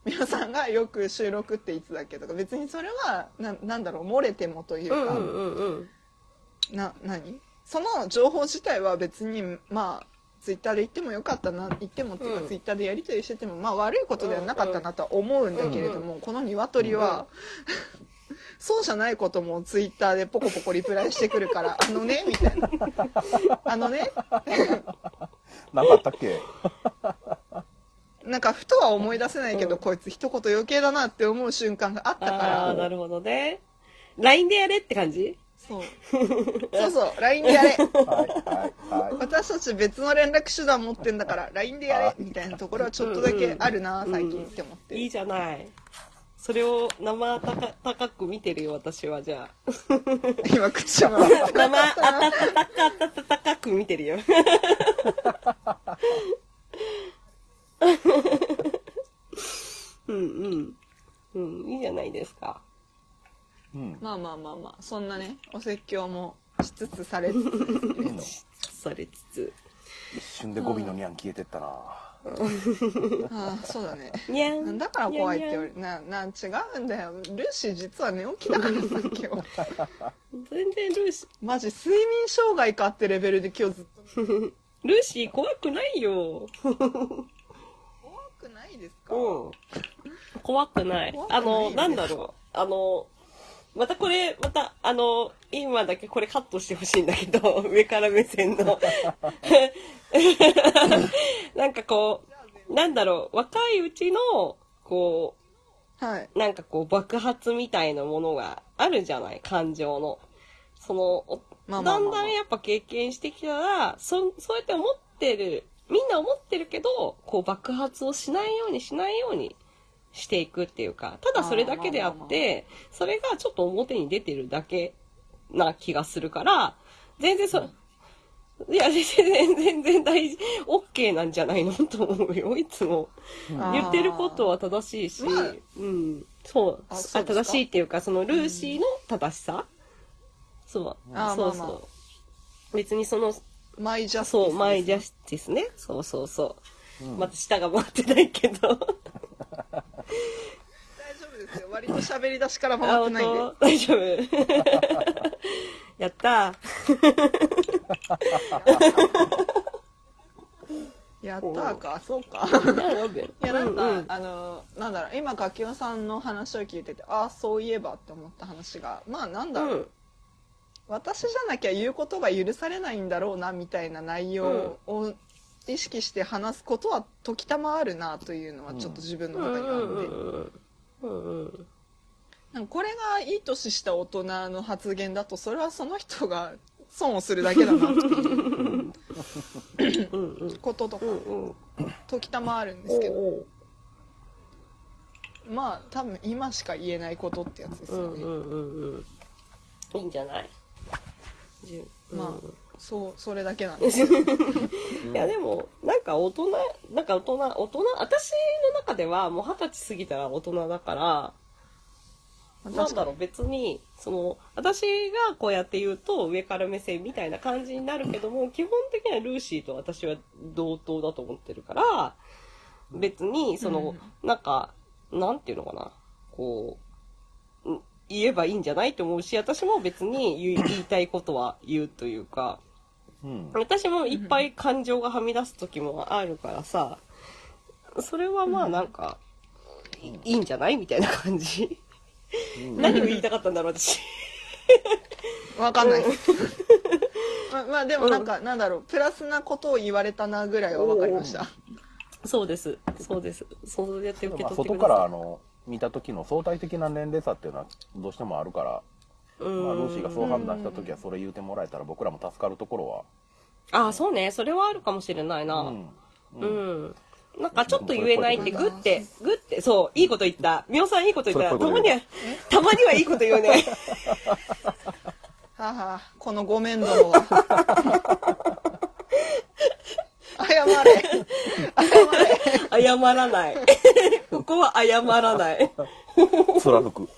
皆さんがよく収録っていつだっけとか別にそれはななんだろう漏れてもというか、うんうんうんうん。な何？その情報自体は別にまあツイッターで言ってもよかったな言ってもっていうか、うん。ツイッターでやり取りしててもまあ悪いことではなかったなとは思うんだけれども、この鶏は、そうじゃないこともツイッターでポコポコリプライしてくるから「あのね」みたいな「あのね。なんかあったっけ？なんかふとは思い出せないけど、こいつ一言余計だなって思う瞬間があったかああらなるほどね LINE でやれって感じそう。そうそう、LINE でやれ。はい、はい、はい。私たち別の連絡手段持ってんだから LINE でやれみたいなところはちょっとだけあるな、最近って思っていいじゃない。それを生高高く見てるよ、私はじゃあ。今口も生あたたたかあたたたかく見てるよ。うんうん。うん、いいじゃないですか。うん。まあまあまあまあそんなねお説教もしつつされつつされつつ。一瞬で語尾のニャン消えてったな。ああそうだねにゃん。だから怖いって言わにれなな違うんだよルーシー実は寝起きだからさ今日ゃん全然ルーシマジ睡眠障害かってレベルで今日ずっとー、ルーシー怖くないよ。ないですか？うん。怖くない。あの、なんだろう。あの、またこれ、また、あの、今だけこれカットしてほしいんだけど、上から目線の。なんかこう、なんだろう、若いうちの、こはい。う、なんかこう、爆発みたいなものがあるじゃない、感情の。その、だんだんやっぱ経験してきたら、そ、そうやって思ってる、みんな思ってるけど、こう爆発をしないようにしないようにしていくっていうか、ただそれだけであって、それがちょっと表に出てるだけな気がするから、全然そ、いや、全然、全然大事、OK なんじゃないのと思うよ、いつも。言ってることは正しいし、まあうん、そうあ正しいっていうか、そのルーシーの正しさ、そう、そうそう、別にその、マイジャスティスそう、マイジャスティスね。そうそうそう。また舌が回ってないけど。大丈夫ですよ。割と喋り出しからあ、回ってないんで。大丈夫。やったやったーか。そうか。ー。いやなんか、うんうん。あのなんだろう。今柿雄さんの話を聞いててああそういえばって思った話が。まあなんだろう、うん私じゃなきゃ言うことが許されないんだろうなみたいな内容を意識して話すことは時たまあるなというのはちょっと自分の中にあって、うんうんなんかこれがいい年した大人の発言だとそれはその人が損をするだけだなっていうこととか時たまあるんですけど。まあ多分今しか言えないことってやつですよね、いいんじゃない？じゅまあうん。そうそれだけなんですよ。いやでもなんか大人なんか大人大人私の中ではもう二十歳過ぎたら大人だからなんだろう別にその私がこうやって言うと上から目線みたいな感じになるけども基本的にはルーシーと私は同等だと思ってるから別にその、なんかなんていうのかなこううん言えばいいんじゃないと思うし私も別に言いたいことは言うというか。うん。私もいっぱい感情がはみ出す時もあるからさそれはまあなんか、いいいんじゃないみたいな感じ。何を言いたかったんだろう私。わかんない。ままあでもなんか、なんだろうプラスなことを言われたなぐらいは分かりました。そうです。そうです。そうやって受けまあ、取ってく外ださい。からあの見た時の相対的な年齢差っていうのはどうしてもあるから、うん。まあ、ルーシーがそう判断した時はそれ言うてもらえたら僕らも助かるところは、ああそうね。それはあるかもしれないな。うん。うん、なんかちょっっと言えないってグッてグッて。そういいこと言った。みおさんいいこと言ったたまには たまにはいいこと言うね。はは。このご面倒は謝れ。謝れ謝らない。ここは謝らない。貫く。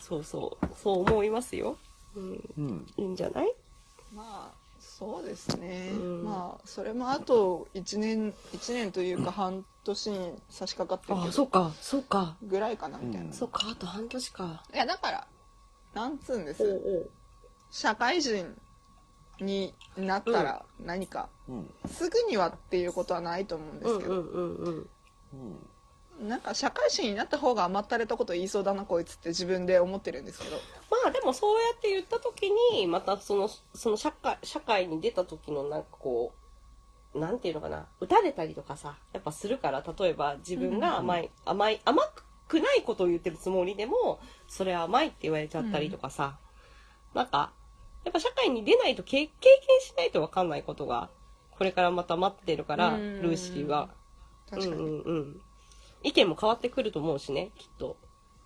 そうそう。そう思いますよ、うん、うん。いいんじゃない？まあそうですね、うん。まあそれもあと1年1年というか半年に差し掛かってあそうかそうか。ぐらいかなみたいな、うん。そうかあと半年か。いやだからなんつうんです、う社会人になったら何か、うん。すぐにはっていうことはないと思うんですけど、んうんうんうんうん。なんか社会人になった方が甘ったれたこと言いそうだなこいつって自分で思ってるんですけど。まあでもそうやって言った時にまたそのその社会社会に出た時のなんかこうなんていうのかな。打たれたりとかさやっぱするから例えば自分が甘い、甘い甘くくないことを言ってるつもりでも、それは甘いって言われちゃったりとかさ、なんか、やっぱ社会に出ないと経経験しないと分かんないことが、これからまた待ってるから、うんルーシーは。確かに。うんうんうん。意見も変わってくると思うしね、きっと。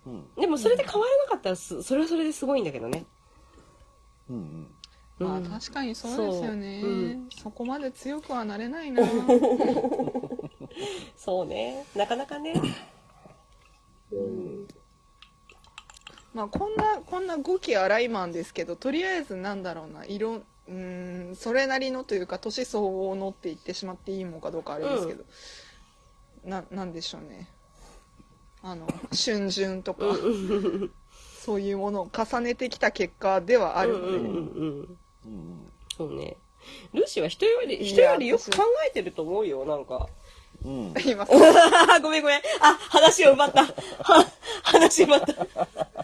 うん。でもそれで変わらなかったらす、それはそれですごいんだけどね。うんうん。まあうん確かにそうですよね。うんそこまで強くはなれないな。そうね。なかなかね。うん。まあこんな、こんな5期荒いマンですけど、とりあえずなんだろうな、色、うーん、それなりのというか、年相応のって言ってしまっていいものかどうかあれですけど、な、なんでしょうね。あの、春巡とか、そういうものを重ねてきた結果ではあるので、うんうんうん。うんそうね。ルーシーは人より、人よりよく考えてると思うよ、なんか。うん。うん。今、ごめんごめん。あ、話を奪った。は 話奪った。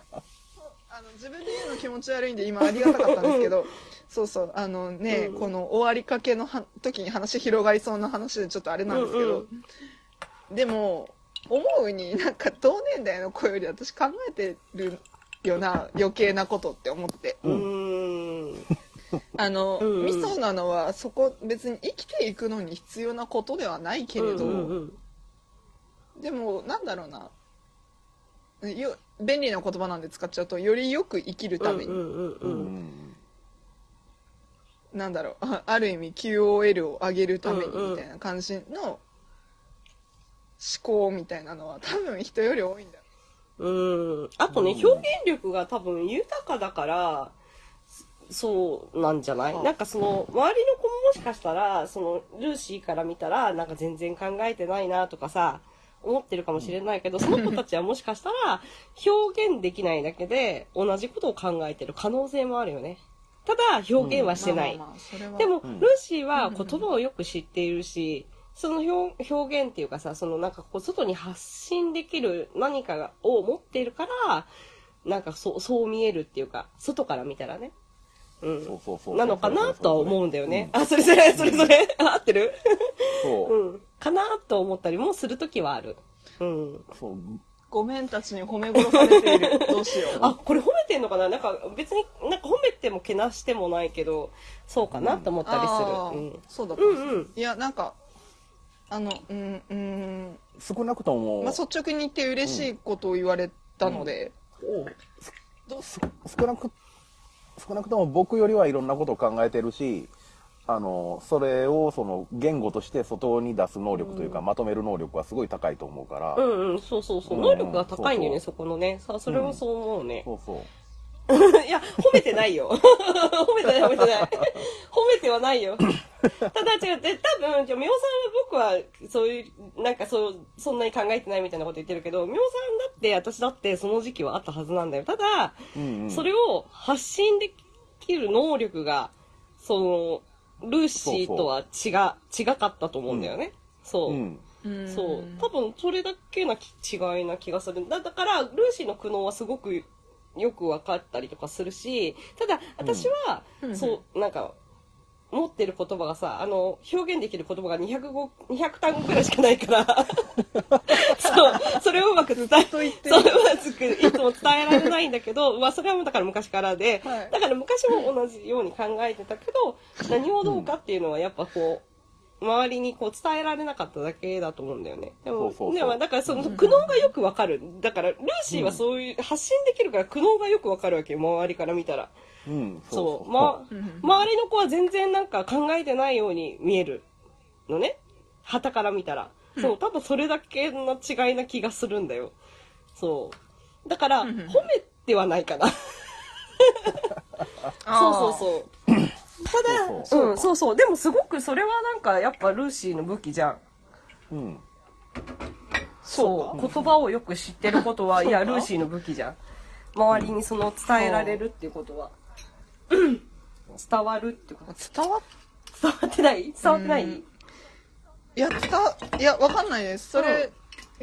自分で言うの気持ち悪いんで今ありがたかったんですけどそうそうあのね、うん。この終わりかけのは時に話広がりそうな話でちょっとあれなんですけど、うんでも思うになんか同年代の子より私考えてるよな余計なことって思って。うーん。あの、うんうん。ミソなのはそこ別に生きていくのに必要なことではないけれど、うんうんうん。でもなんだろうなよ便利な言葉なんで使っちゃうとよりよく生きるために、うんうんうんううん。ん。なんだろう。あ ある意味 QOL を上げるためにみたいな感じの思考みたいなのは多分人より多いんだ。うん。あとね、うん。表現力が多分豊かだから、そうなんじゃない？あ。なんかその、周りの子ももしかしたら、その、ルーシーから見たら、なんか全然考えてないなとかさ、思ってるかもしれないけど、その子たちはもしかしたら、表現できないだけで、同じことを考えてる可能性もあるよね。ただ、表現はしてない。でも、うんルーシーは言葉をよく知っているし、その表表現っていうかさ、そのなんかこう外に発信できる何かがを持っているから、なんかそう、そう見えるっていうか、外から見たらね。うん。そうそうそう。なのかなとは思うんだよね。うんあ、それそれ、それそれ、合ってる？そうう。ん。かなと思ったりもするときはある。うん。そう。ごめんたちに褒め殺されている どうしようあ、これ褒めてんのかな？なんか別に、なんか褒めてもけなしてもないけど、そうかなと思ったりあする。ーそうだったうん。うんうん。いやなんかあのうんうん少なくとも、まあ率直に言って嬉しいことを言われたので、どす少なく、少なくとも僕よりはいろんなことを考えてるし、あの、それをその言語として外に出す能力というか、まとめる能力はすごい高いと思うから、うんうん、そうそうそう。うん能力が高いんだよね、そそこのね。さあ、それもそう思うね。そうそう。いや、褒めてないよ。褒めてない、褒めてない。褒めてはないよ。ただ違って、多分、じゃあ、みおさんは僕は、そういう、なんかそう、そんなに考えてないみたいなこと言ってるけど、みおさんだって、私だって、その時期はあったはずなんだよ。ただ、うんうん、それを発信できる能力が、その、ルーシーとは違違かったと思うんだよね。そう。うん。うんそう。多分それだけなき違いな気がする。だだから、ルーシーの苦悩はすごくよく分かったりとかするし、ただ、私は、うんそう、なんか、持ってる言葉がさ、あの、表現できる言葉が205 200単語くらいしかないから、そう、それをうまく伝え、そう、うまくいつも伝えられないんだけど、まあそれはもうだから昔からで、はいだから昔も同じように考えてたけど、何をどうかっていうのはやっぱこう、周りにこう伝えられなかっただけだと思うんだよね。でも、そうそだからその苦悩がよくわかる。だから、ルーシーはそういう、発信できるから苦悩がよくわかるわけよ、周りから見たら。うん。そう。まうん周りの子は全然なんか考えてないように見えるのね。旗から見たら。そう、多分それだけの違いな気がするんだよ。そう。だから、んうん褒めてはないかな。そうそうそう。ただ、そううん、そうそう。でもすごくそれはなんかやっぱルーシーの武器じゃん。う。うん。そう。言葉をよく知ってることは、いや、ルーシーの武器じゃん。周りにその伝えられるっていうことは。伝わるってこと？伝わっ伝わってない？伝わってない、うん。いや伝わいやわかんないです。それ、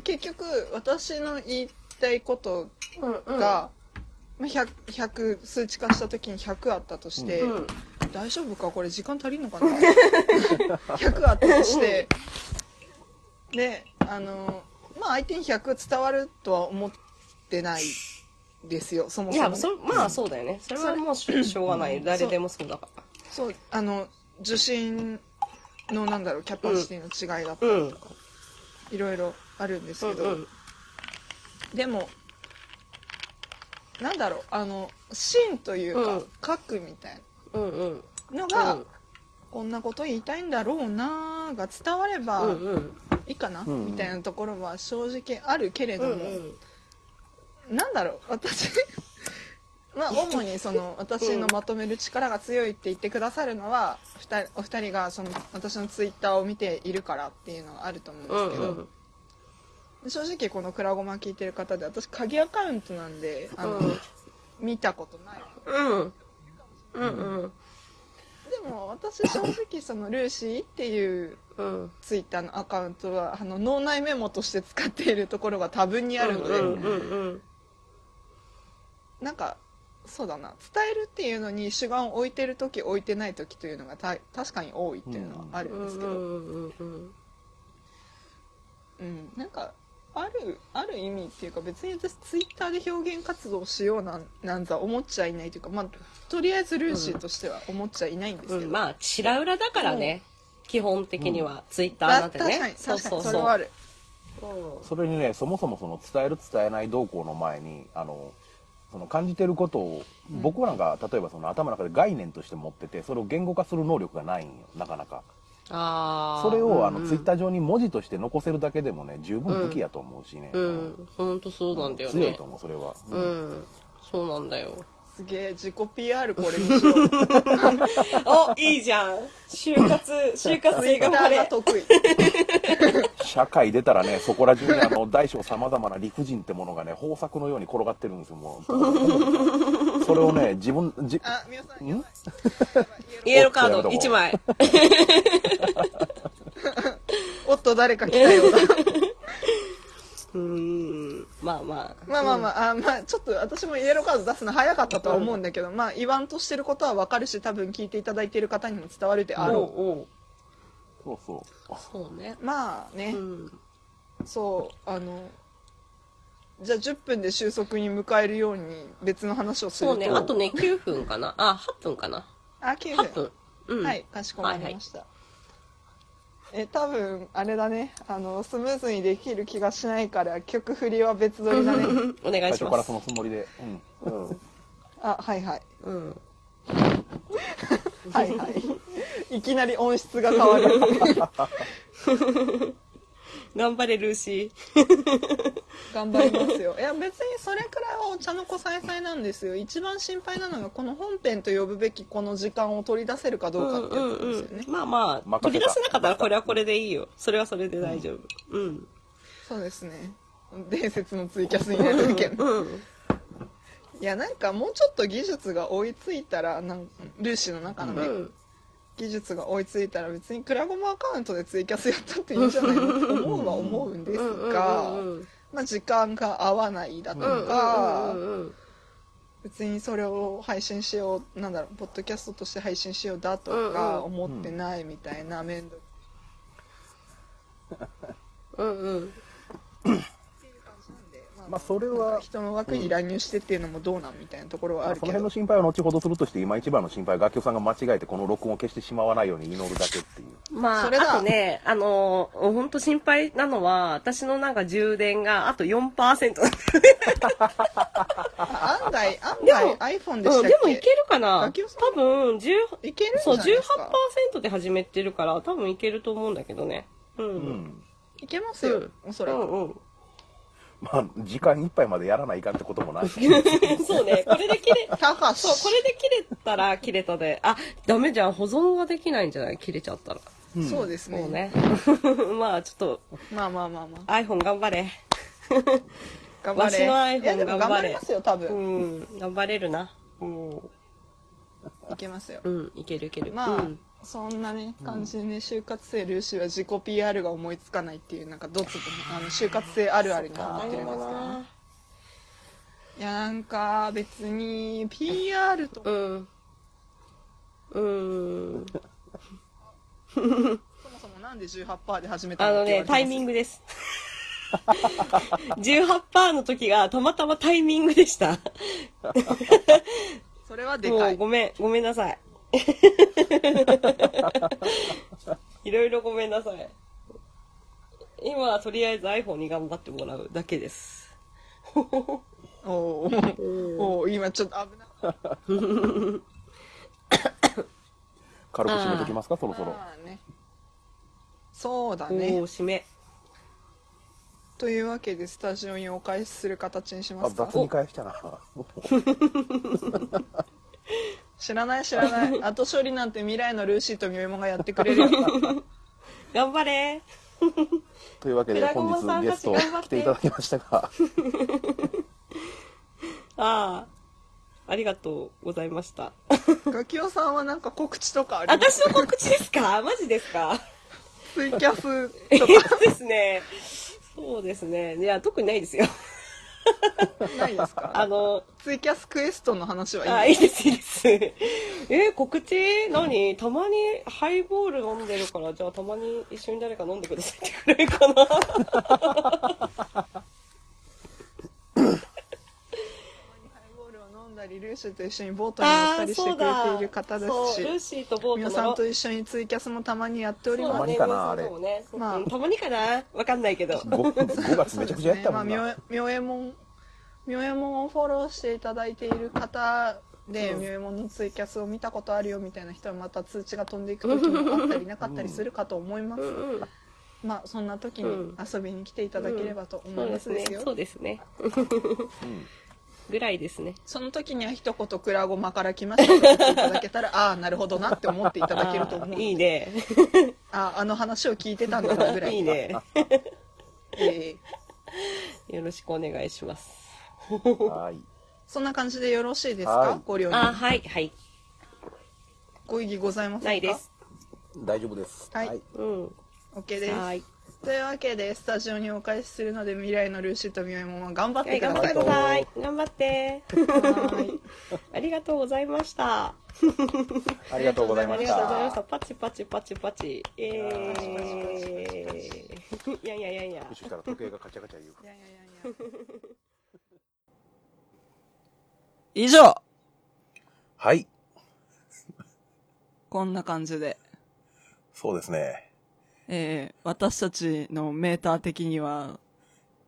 結局私の言いたいことうんうん。が、まあ 100, 100数値化した時に100あったとして、うん。大丈夫か？これ時間足りんのかな？100あったとして。であのままあ相手に100伝わるとは思ってないですよそもいや、そもね、そまあそうだよね。それはもうしょしょうがない。誰でもそうだかそうあの受信のなんだろうキャパシティの違いだったら。うん。りとか、いろいろあるんですけど、うんうん。でもなんだろうあの芯というか、うん核みたいうんうん。なのが、こんなこと言いたいんだろうなーが伝わればうんうん。いいかな、うんみたいなところは正直あるけれども、うんうん。なんだろう私 まあ主にその私のまとめる力が強いって言ってくださるのは二人お二人がその私のツイッターを見ているからっていうのがあると思うんですけど、うん正直この「くらごま」聞いてる方で私鍵アカウントなんであの、うん見たことないうん。うんうん。でも私正直そのルーシーっていううん。ツイッターのアカウントはあの脳内メモとして使っているところが多分にあるので、うんうんうん。なんかそうだな。伝えるっていうのに主眼を置いてる時置いてない時というのがた確かに多いっていうのはあるんですけど、うん。うんなんかあるある意味っていうか別に私ツイッターで表現活動をしようなんなんざ思っちゃいないというか、まあ、とりあえずルーシーとしては思っちゃいないんですけど、うん、まあ、白裏だからね。基本的には、ツイッターあなんて確かにね。そう確かそうそう。にそれはある。うんそれにね、そもそもその伝える伝えない動向の前に、あの、その感じてることを、僕なんか例えばその頭の中で概念として持ってて、それを言語化する能力がないんよ、なかなか。ああ。それをあの、うんツイッター上に文字として残せるだけでもね、十分武器やと思うしね。うん。ほんとそうなんだよね強いと。思う、それは。ううんん。そうなんだよ。すげえ自己 PR これにしようお、いいじゃん。就活、就活ツイッターが得意社会出たらね、そこら中にあの、大小様々な理不尽ってものがね、豊作のように転がってるんですよ、もう。それをね、自分、じ、あ皆さんん？イエローカード1枚。おっと誰か来たようだ うーん。まあまあ。まあまあまあ、あまあちょっと私もイエローカード出すの早かったとは思うんだけど、まあ言わんとしてることはわかるし多分聞いていただいている方にも伝わるであろおうおうそうそう。そうね。うまあね、うん。そうあのじゃあ10分で収束に迎えるように別の話をするとそうね。あとね、9分かな。あ、8分かな。あ9 8分分。うん。はい。かしこまりました、え多分あれだねあのスムーズにできる気がしないから曲振りは別撮りだね お願いし最初からます。そのつもりで。うん。うん。あはいはいうん。はいはい いきなり音質が変わる頑張れ、ルーシー。頑張りますよいや別にそれくらいはお茶の子さえさえなんですよ一番心配なのがこの本編と呼ぶべきこの時間を取り出せるかどうかってやつなんですよね、まあまあ、任せた取り出せなかったらこれはこれでいいよ。それはそれで大丈夫。うん。そうですね伝説のツイキャスになるけどうん。いやなんかもうちょっと技術が追いついたらなんルーシーの中のね、うん。技術が追いついたら別にクラゴマアカウントでツイキャスやったっていいんじゃないのって思うは思うんですが、まあ、時間が合わないだとか、別にそれを配信しようなんだろうポッドキャストとして配信しようだとうんかうん。思ってないみたいな面倒。うんうん。まあ、それは、人の枠に乱入してっていうのもどうなんみたいなところはあるけどその辺の心配は後ほどするとして、今一番の心配は楽器さんが間違えてこの録音を消してしまわないように祈るだけっていう。まあ、それだあとね、あのー、本当心配なのは、私のなんか充電があと4%。あ案外案でも外 iPhone でしたっけ？うん、でもいけるかな楽器さん多分、10、いけるんじそう、ゃないですか？18%で始めてるから、多分いけると思うんだけどね。うん。ううん。ん。いけますよ、おそらく、うん。まあ、時間いっぱいまでやらないかんってこともない。し。そうね、これで切れ、そう、これで切れたら切れたで、あ、ダメじゃん、保存ができないんじゃない？切れちゃったら。そうですね。もうね。まあ、ちょっと、まあまあまあまあ。iPhone 頑張れ。頑張れ。わしの iPhone いやでも頑張りますよ多う分、ん、頑張れるな。う。ん。いけますよ。うん、いけるいける。まあ、うんそんなね感じでね就活生ルーシーは自己 PR が思いつかないっていうなんかどっちともあの就活生あるあるになってるんですけどねいやなんか別に PR とうん。うん。そもそもなんで18%で始めたのあのね、タイミンググです。18%の時がたまたまタイミングでした。それはでもかい。うごめん、ごめんなさい。いろいろごめんなさい。今はとりあえず iPhone に頑張ってもらうだけです。おーお今ちょっと危ない。軽く締めときますか、そろそろ。まあね。そうだおねー、。締め。というわけでスタジオにお返しする形にしまあ、すか雑に返したな。知らない知らない 後処理なんて未来のルーシーとミョエモがやってくれるよ 頑張れ というわけで、本日ゲスト来ていただきましたが、ああ、ありがとうございました。ガキオさんはなんか告知とかあります？私の告知ですか？マジですか？ツイキャスえとっとですね。そうですね。いや、特にないですよ。かないですか？あの、ツイキャスクエストの話はいいあ、いいです、いいです。え、告知何？たまにハイボール飲んでるから、じゃあたまに一緒に誰か飲んでくださいってくらいかな。ハイボールを飲んだりルーシーと一緒にボートに乗ったりしてくれている方ですそう、ルーしシーとボート皆さんと一緒にツイキャスもたまにやっておりますたまにかなあれそうねそうまあうんたまにかなわかんないけど。5, 5月めちゃくちゃやったもんな。まあ、みょえもん、みょえもんをフォローしていただいている方で、うんみょえもんのツイキャスを見たことあるよみたいな人はまた通知が飛んでいく時もあったりなかったりするかと思います。うんうん。まあ、そんな時にうん遊びに来ていただければと思いますですよ。。そうですね。うん ぐらいですね。その時には一言クラゴマから来ましたと言っていただけたら、ああ、なるほどなって思っていただけると思う。あーいいね。ああ、あの話を聞いてたんだなぐらい。いいね。ええよろしくお願いします。はい。そんな感じでよろしいですはいかご了あ、に。はい、はい。ご異議ございませんか？ないです。大丈夫です。はいうん。OK です。はい。というわけでスタジオにお返しするので未来のルーシーとミオエモンは頑張っはい、てください。頑張ってください。頑張って。はいありがとうございました。ありがとうございあましりがとうございました。た。パチパチパチパチ。えー。いやいやいやいや。後ろから時計がカチャカチャ言う。いやいやいやいや以上はい。こんな感じで。そうですね。えー、私たちのメーター的には、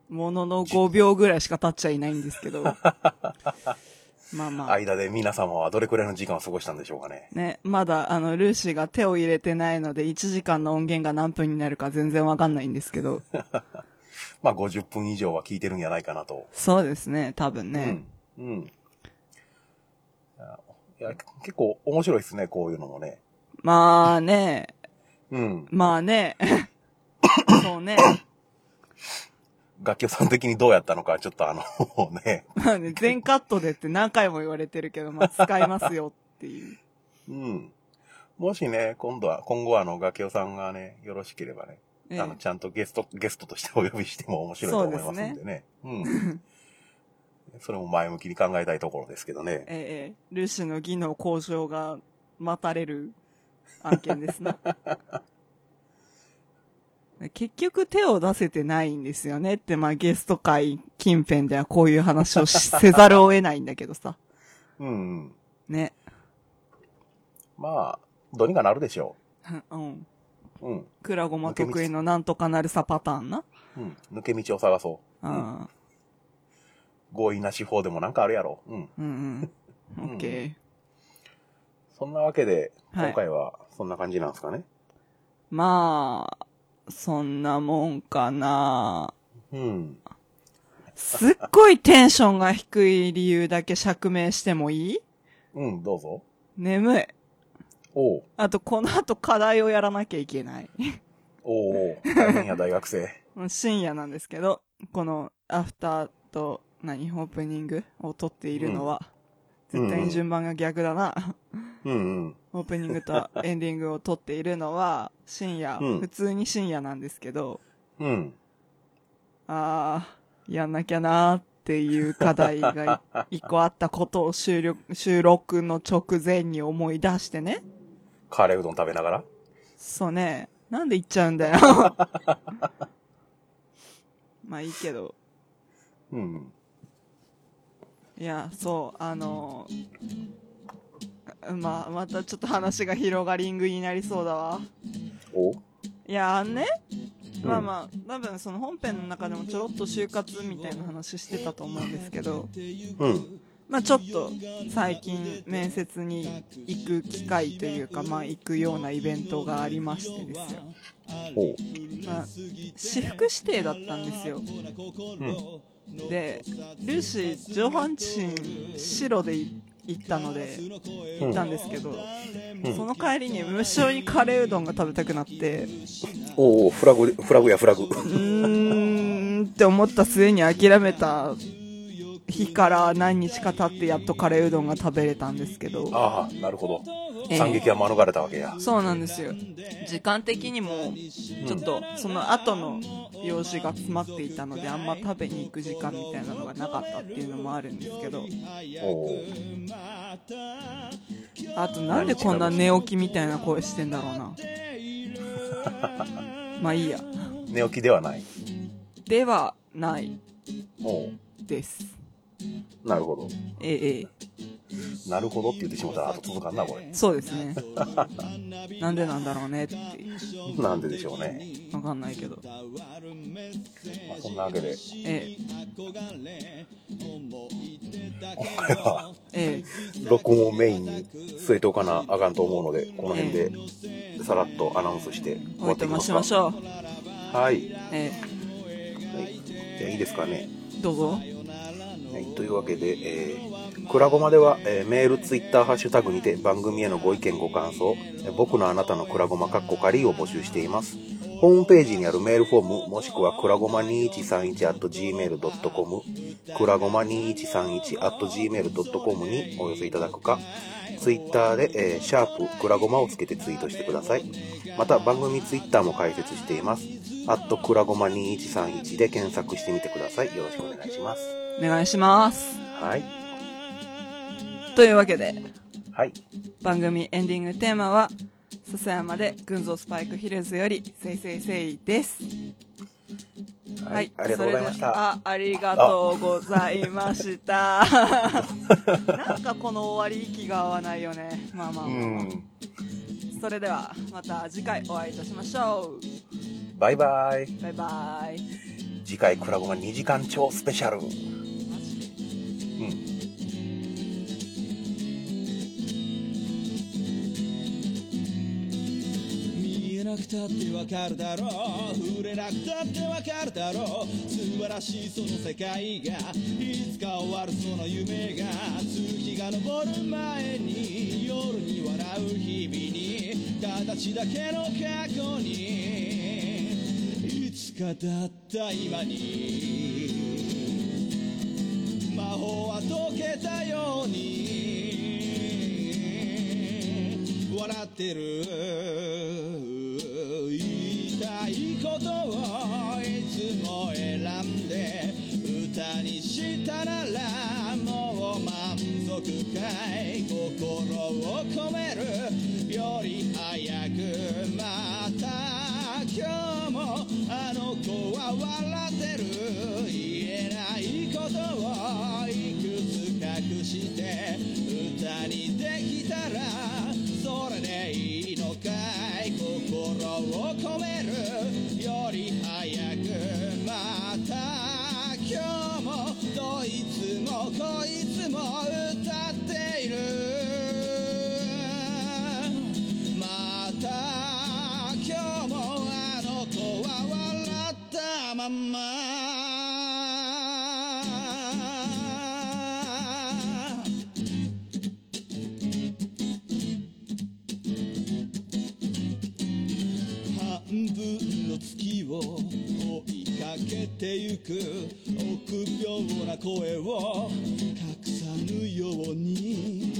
ものの5秒ぐらいしか経っちゃいないんですけど。まあまあ。間で皆様はどれくらいの時間を過ごしたんでしょうかね。ね、まだ、あの、ルーシーが手を入れてないので、1時間の音源が何分になるか全然わかんないんですけど。まあ50分以上は聞いてるんじゃないかなと。そうですね、多分ね。うん。うん。いや、結構面白いですね、こういうのもね。まあね、うん。まあね。そうね。楽器さん的にどうやったのか、ちょっとあの、ね。まあね、全カットでって何回も言われてるけど、まあ使いますよっていう。うん。もしね、今度は、今後はあの、楽器さんがね、よろしければね、ええあの、ちゃんとゲスト、ゲストとしてお呼びしても面白いと思いますんでね。うん。それも前向きに考えたいところですけどね。ええルーシーの技能向上が待たれる案件ですね。結局手を出せてないんですよねって、まあゲスト会近辺ではこういう話をしせざるを得ないんだけどさ。うん、うん。ね。まあ、どうにかなるでしょうん。う。うん。クラゴマ得意のなんとかなるさパターンな。うん。抜け道を探そう。うん。強引な手法でもなんかあるやろ。うん。うんうん。オッケー。そんなわけで、はい今回はそんな感じなんですかね？まあ、そんなもんかな。うん。すっごいテンションが低い理由だけ釈明してもいい？うん、どうぞ。眠い。おう。あと、この後課題をやらなきゃいけない。おうおう。大変や、大学生。深夜なんですけど、このアフターと、何、オープニングを撮っているのは、うん絶対に順番が逆だな。うんうん。オープニングと エンディングを撮っているのは、深夜、うん普通に深夜なんですけど、うん。あー、やんなきゃなーっていう課題が一個あったことを収録 収録の直前に思い出してね。カレーうどん食べながら？そうね。なんで言っちゃうんだよ。まあいいけど。うん。いや、そう、あのまあ、またちょっと話が広がりングになりそうだわ。お？いや、ね、うんまあまあ、多分その本編の中でもちょろっと就活みたいな話してたと思うんですけど、うん。ままあちょっと最近面接に行く機会というか、まあ行くようなイベントがありましてですよ。まあ、私服指定だったんですよ。うん。で、ルーシー上半身白で行ったので、行ったんですけど、その帰りに無性にカレーうどんが食べたくなって、おうおうフラグ、フラグやフラグ。うーんって思った末に諦めた日から何日か経ってやっとカレーうどんが食べれたんですけど、ああ、なるほど。ええ惨劇は免れたわけや。そうなんですよ。時間的にも、ちょっとその後の用事が詰まっていたので、あんま食べに行く時間みたいなのがなかったっていうのもあるんですけど、あとなんでこんな寝起きみたいな声してんだろうな。まあいいや。寝起きではない。ではないです。なるほど。ええええ。なるほどって言ってしまったら、あと続かんな、これ。そうですね。なんでなんだろうねって。なんででしょうね。わかんないけど。まあ、そんなわけで、え今回は、え、え録音をメインに据えておかなあかんと思うので、この辺で、さらっとアナウンスしてえ、終わっていきますしか。ましょう。はい。えはいじゃあいいですかね。え、どうぞ。はい、というわけで、えー、くらごまでは、えーメール、ツイッター、ハッシュタグにて番組へのご意見、ご感想、えー僕のあなたのくらごまかっこかりを募集しています。ホームページにあるメールフォーム、もしくはくらごま 2131-gmail.com、くらごま 2131-gmail.com にお寄せいただくか、ツイッターで、えーシャープくらごまをつけてツイートしてください。また番組ツイッターも開設しています。アットくらごま2131で検索してみてください。よろしくお願いします。お願いします。はい。というわけで、はい。番組エンディングテーマは、笹山で群像スパイクヒルズより、せいせいせいです。はい。ありがとうございました。あ、ありがとうございました。なんかこの終わり息が合わないよね。まあまあうまあ、まあん。それでは、また次回お会いいたしましょう。バイバイ。バイバイ。次回クラゴマ2時間超スペシャル。マジでうん。なくたってわかるだろう触れなくたってわかるだろう素晴らしいその世界がいつか終わるその夢が月が昇る前に夜に笑う日々に形だけの過去にいつかだった今に魔法は解けたように笑ってる言いたいことをいつも選んで歌にしたならもう満足かい。心を込める。より早くまた今日もあの子は笑ってる。言えないことをいくつ隠して歌にできたらでいいのかい。心を込める。より早くまた今日もどいつもこいつも歌っている。また今日もあの子は笑ったまま。ゆく。臆病な声を隠さぬように。